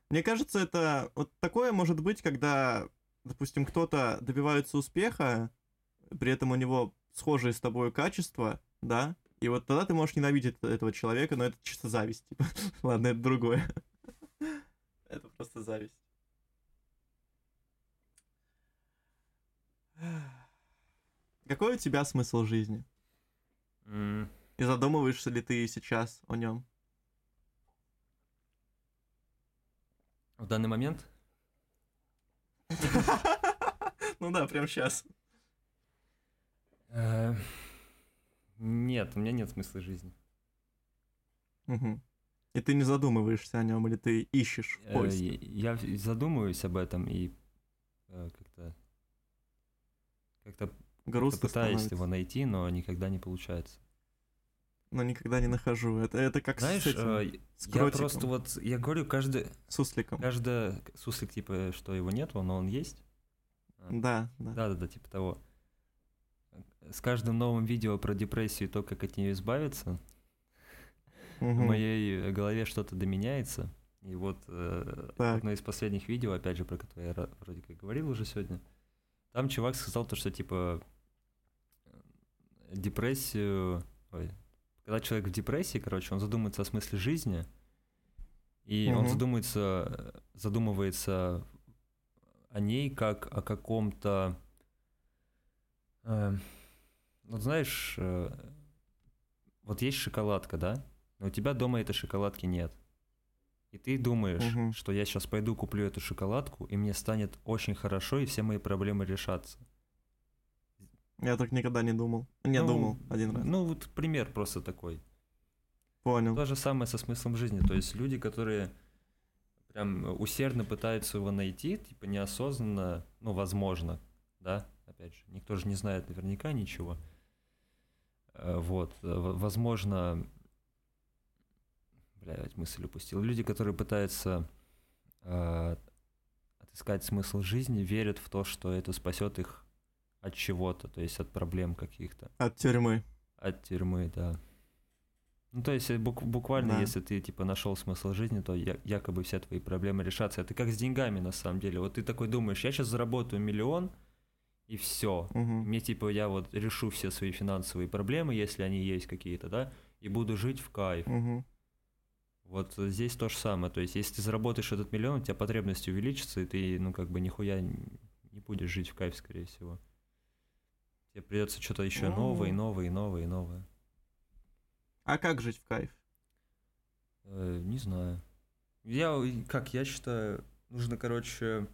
Мне кажется, это вот такое может быть, когда, допустим, кто-то добивается успеха, при этом у него схожие с тобой качества, да, и вот тогда ты можешь ненавидеть этого человека, но это чисто зависть, типа. Ладно, это другое. это просто зависть. Какой у тебя смысл жизни? Mm. И задумываешься ли ты сейчас о нем? В данный момент? ну да, прям сейчас. Э, нет, у меня нет смысла жизни. Угу. И ты не задумываешься о нем, или ты ищешь в э, поиске? Я задумываюсь об этом и э, как-то как-то Грустно пытаюсь становится. его найти, но никогда не получается. Но никогда не нахожу. Это, это как Знаешь, с этим, с я просто вот, я говорю, каждый... Сусликом. Каждый суслик, типа, что его нет, но он есть. Да, да. Да, да, да, типа того. С каждым новым видео про депрессию и то, как от нее избавиться, Мгм. в моей голове что-то доменяется. И вот э, Так. одно из последних видео, опять же, про которое я вроде как говорил уже сегодня, там чувак сказал то, что типа депрессию, ой, когда человек в депрессии, короче, он задумается о смысле жизни, и он Мгм. задумается, задумывается о ней как о каком-то, э, вот знаешь, э, вот есть шоколадка, да, но у тебя дома этой шоколадки нет. И ты думаешь, Мгм. что я сейчас пойду куплю эту шоколадку, и мне станет очень хорошо, и все мои проблемы решатся. Я так никогда не думал. Не Ну, думал один раз. Ну, вот пример просто такой. Понял. То же самое со смыслом жизни. То есть люди, которые прям усердно пытаются его найти, типа неосознанно, ну, возможно, да, опять же, никто же не знает наверняка ничего. Э, Вот, э, возможно, блядь, мысль упустил. Люди, которые пытаются э, отыскать смысл жизни, верят в то, что это спасет их от чего-то, то есть от проблем каких-то. От тюрьмы. От тюрьмы, да. Ну, то есть, э, бук- буквально, Да. если ты, типа, нашел смысл жизни, то я- якобы все твои проблемы решатся. Это как с деньгами, на самом деле. Вот ты такой думаешь, я сейчас заработаю миллион, и все. Мгм. Мне, типа, я вот решу все свои финансовые проблемы, если они есть какие-то, да, и буду жить в кайф. Мгм. Вот здесь то же самое. То есть, если ты заработаешь этот миллион, у тебя потребности увеличатся, и ты, ну, как бы нихуя не будешь жить в кайф, скорее всего. Тебе придется что-то еще Ну. новое, и новое, и новое, и новое. А как жить в кайф? Э, не знаю. Я, как я считаю, нужно, короче,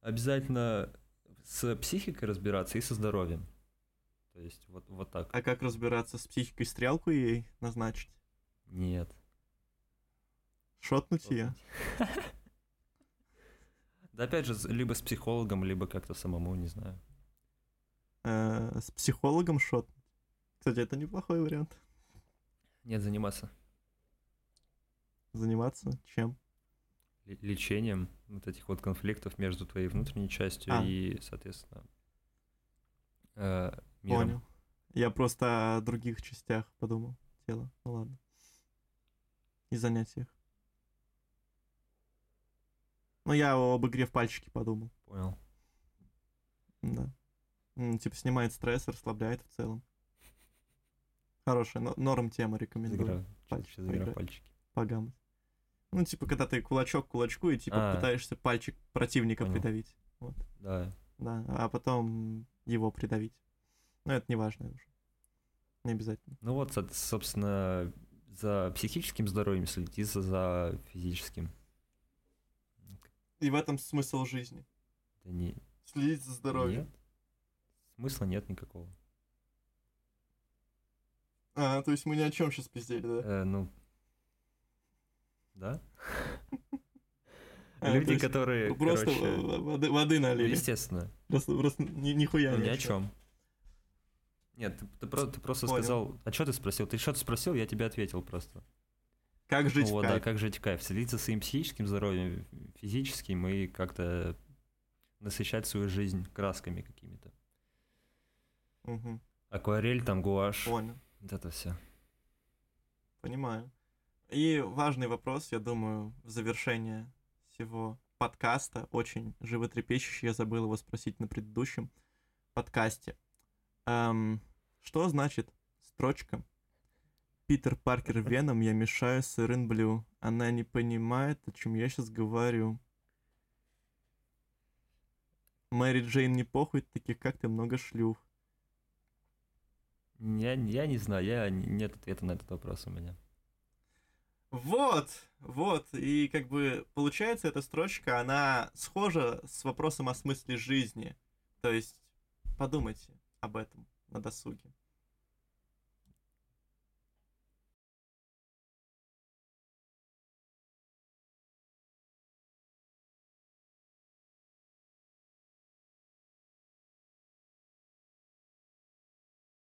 обязательно с психикой разбираться и со здоровьем. То есть вот, вот так. А как разбираться с психикой? Стрелку ей назначить? Нет. Шотнуть ее? Да опять же, либо с психологом, либо как-то самому, не знаю. Э, С психологом шотнуть? Кстати, это неплохой вариант. Нет, заниматься Заниматься чем? ле- лечением вот этих вот конфликтов между твоей внутренней частью А. и, соответственно, э, миром. Понял. Я просто о других частях подумал тела. Ну ладно. И занятиях. Ну, я об игре в пальчики подумал. Понял. Да. М, Типа снимает стресс, расслабляет в целом. Хорошая, но- норм тема рекомендую. Игра, Пальчик сейчас игра пальчики. Погамать. Ну, типа, когда ты кулачок к кулачку и типа А. пытаешься пальчик противника Понял. придавить. Да. Да, а потом его придавить. Но это не важно уже. Не обязательно. Ну вот, со- собственно, за психическим здоровьем следи за, за физическим. И в этом смысл жизни. Да не, Следить за здоровьем. Нет. Смысла нет никакого. А, то есть мы ни о чем сейчас пиздели, да? Э, ну, да? А, Люди, которые, Просто воды, налили. естественно, Просто, просто ни, нихуя ну, ни о чем. Нет, ты, ты про- ты просто Понял. сказал, а что ты спросил? Ты что-то спросил, я тебе ответил просто. Как жить Ну в вот, да, кайф? как жить в кайф. Следить за своим психическим здоровьем, физическим и как-то насыщать свою жизнь красками какими-то. Мгм, Акварель, там, гуашь, Понял, вот это все. понимаю. И важный вопрос, я думаю, в завершение всего подкаста, очень животрепещущий, я забыл его спросить на предыдущем подкасте. Эм, что значит строчка Питер Паркер Веном, я мешаю с Ирен Блю. Она не понимает, о чем я сейчас говорю. Мэри Джейн не похуй, таких как ты много шлюх. Я, я не знаю, я, нет ответа на этот вопрос у меня. Вот, вот, и как бы получается эта строчка, она схожа с вопросом о смысле жизни. То есть подумайте об этом на досуге.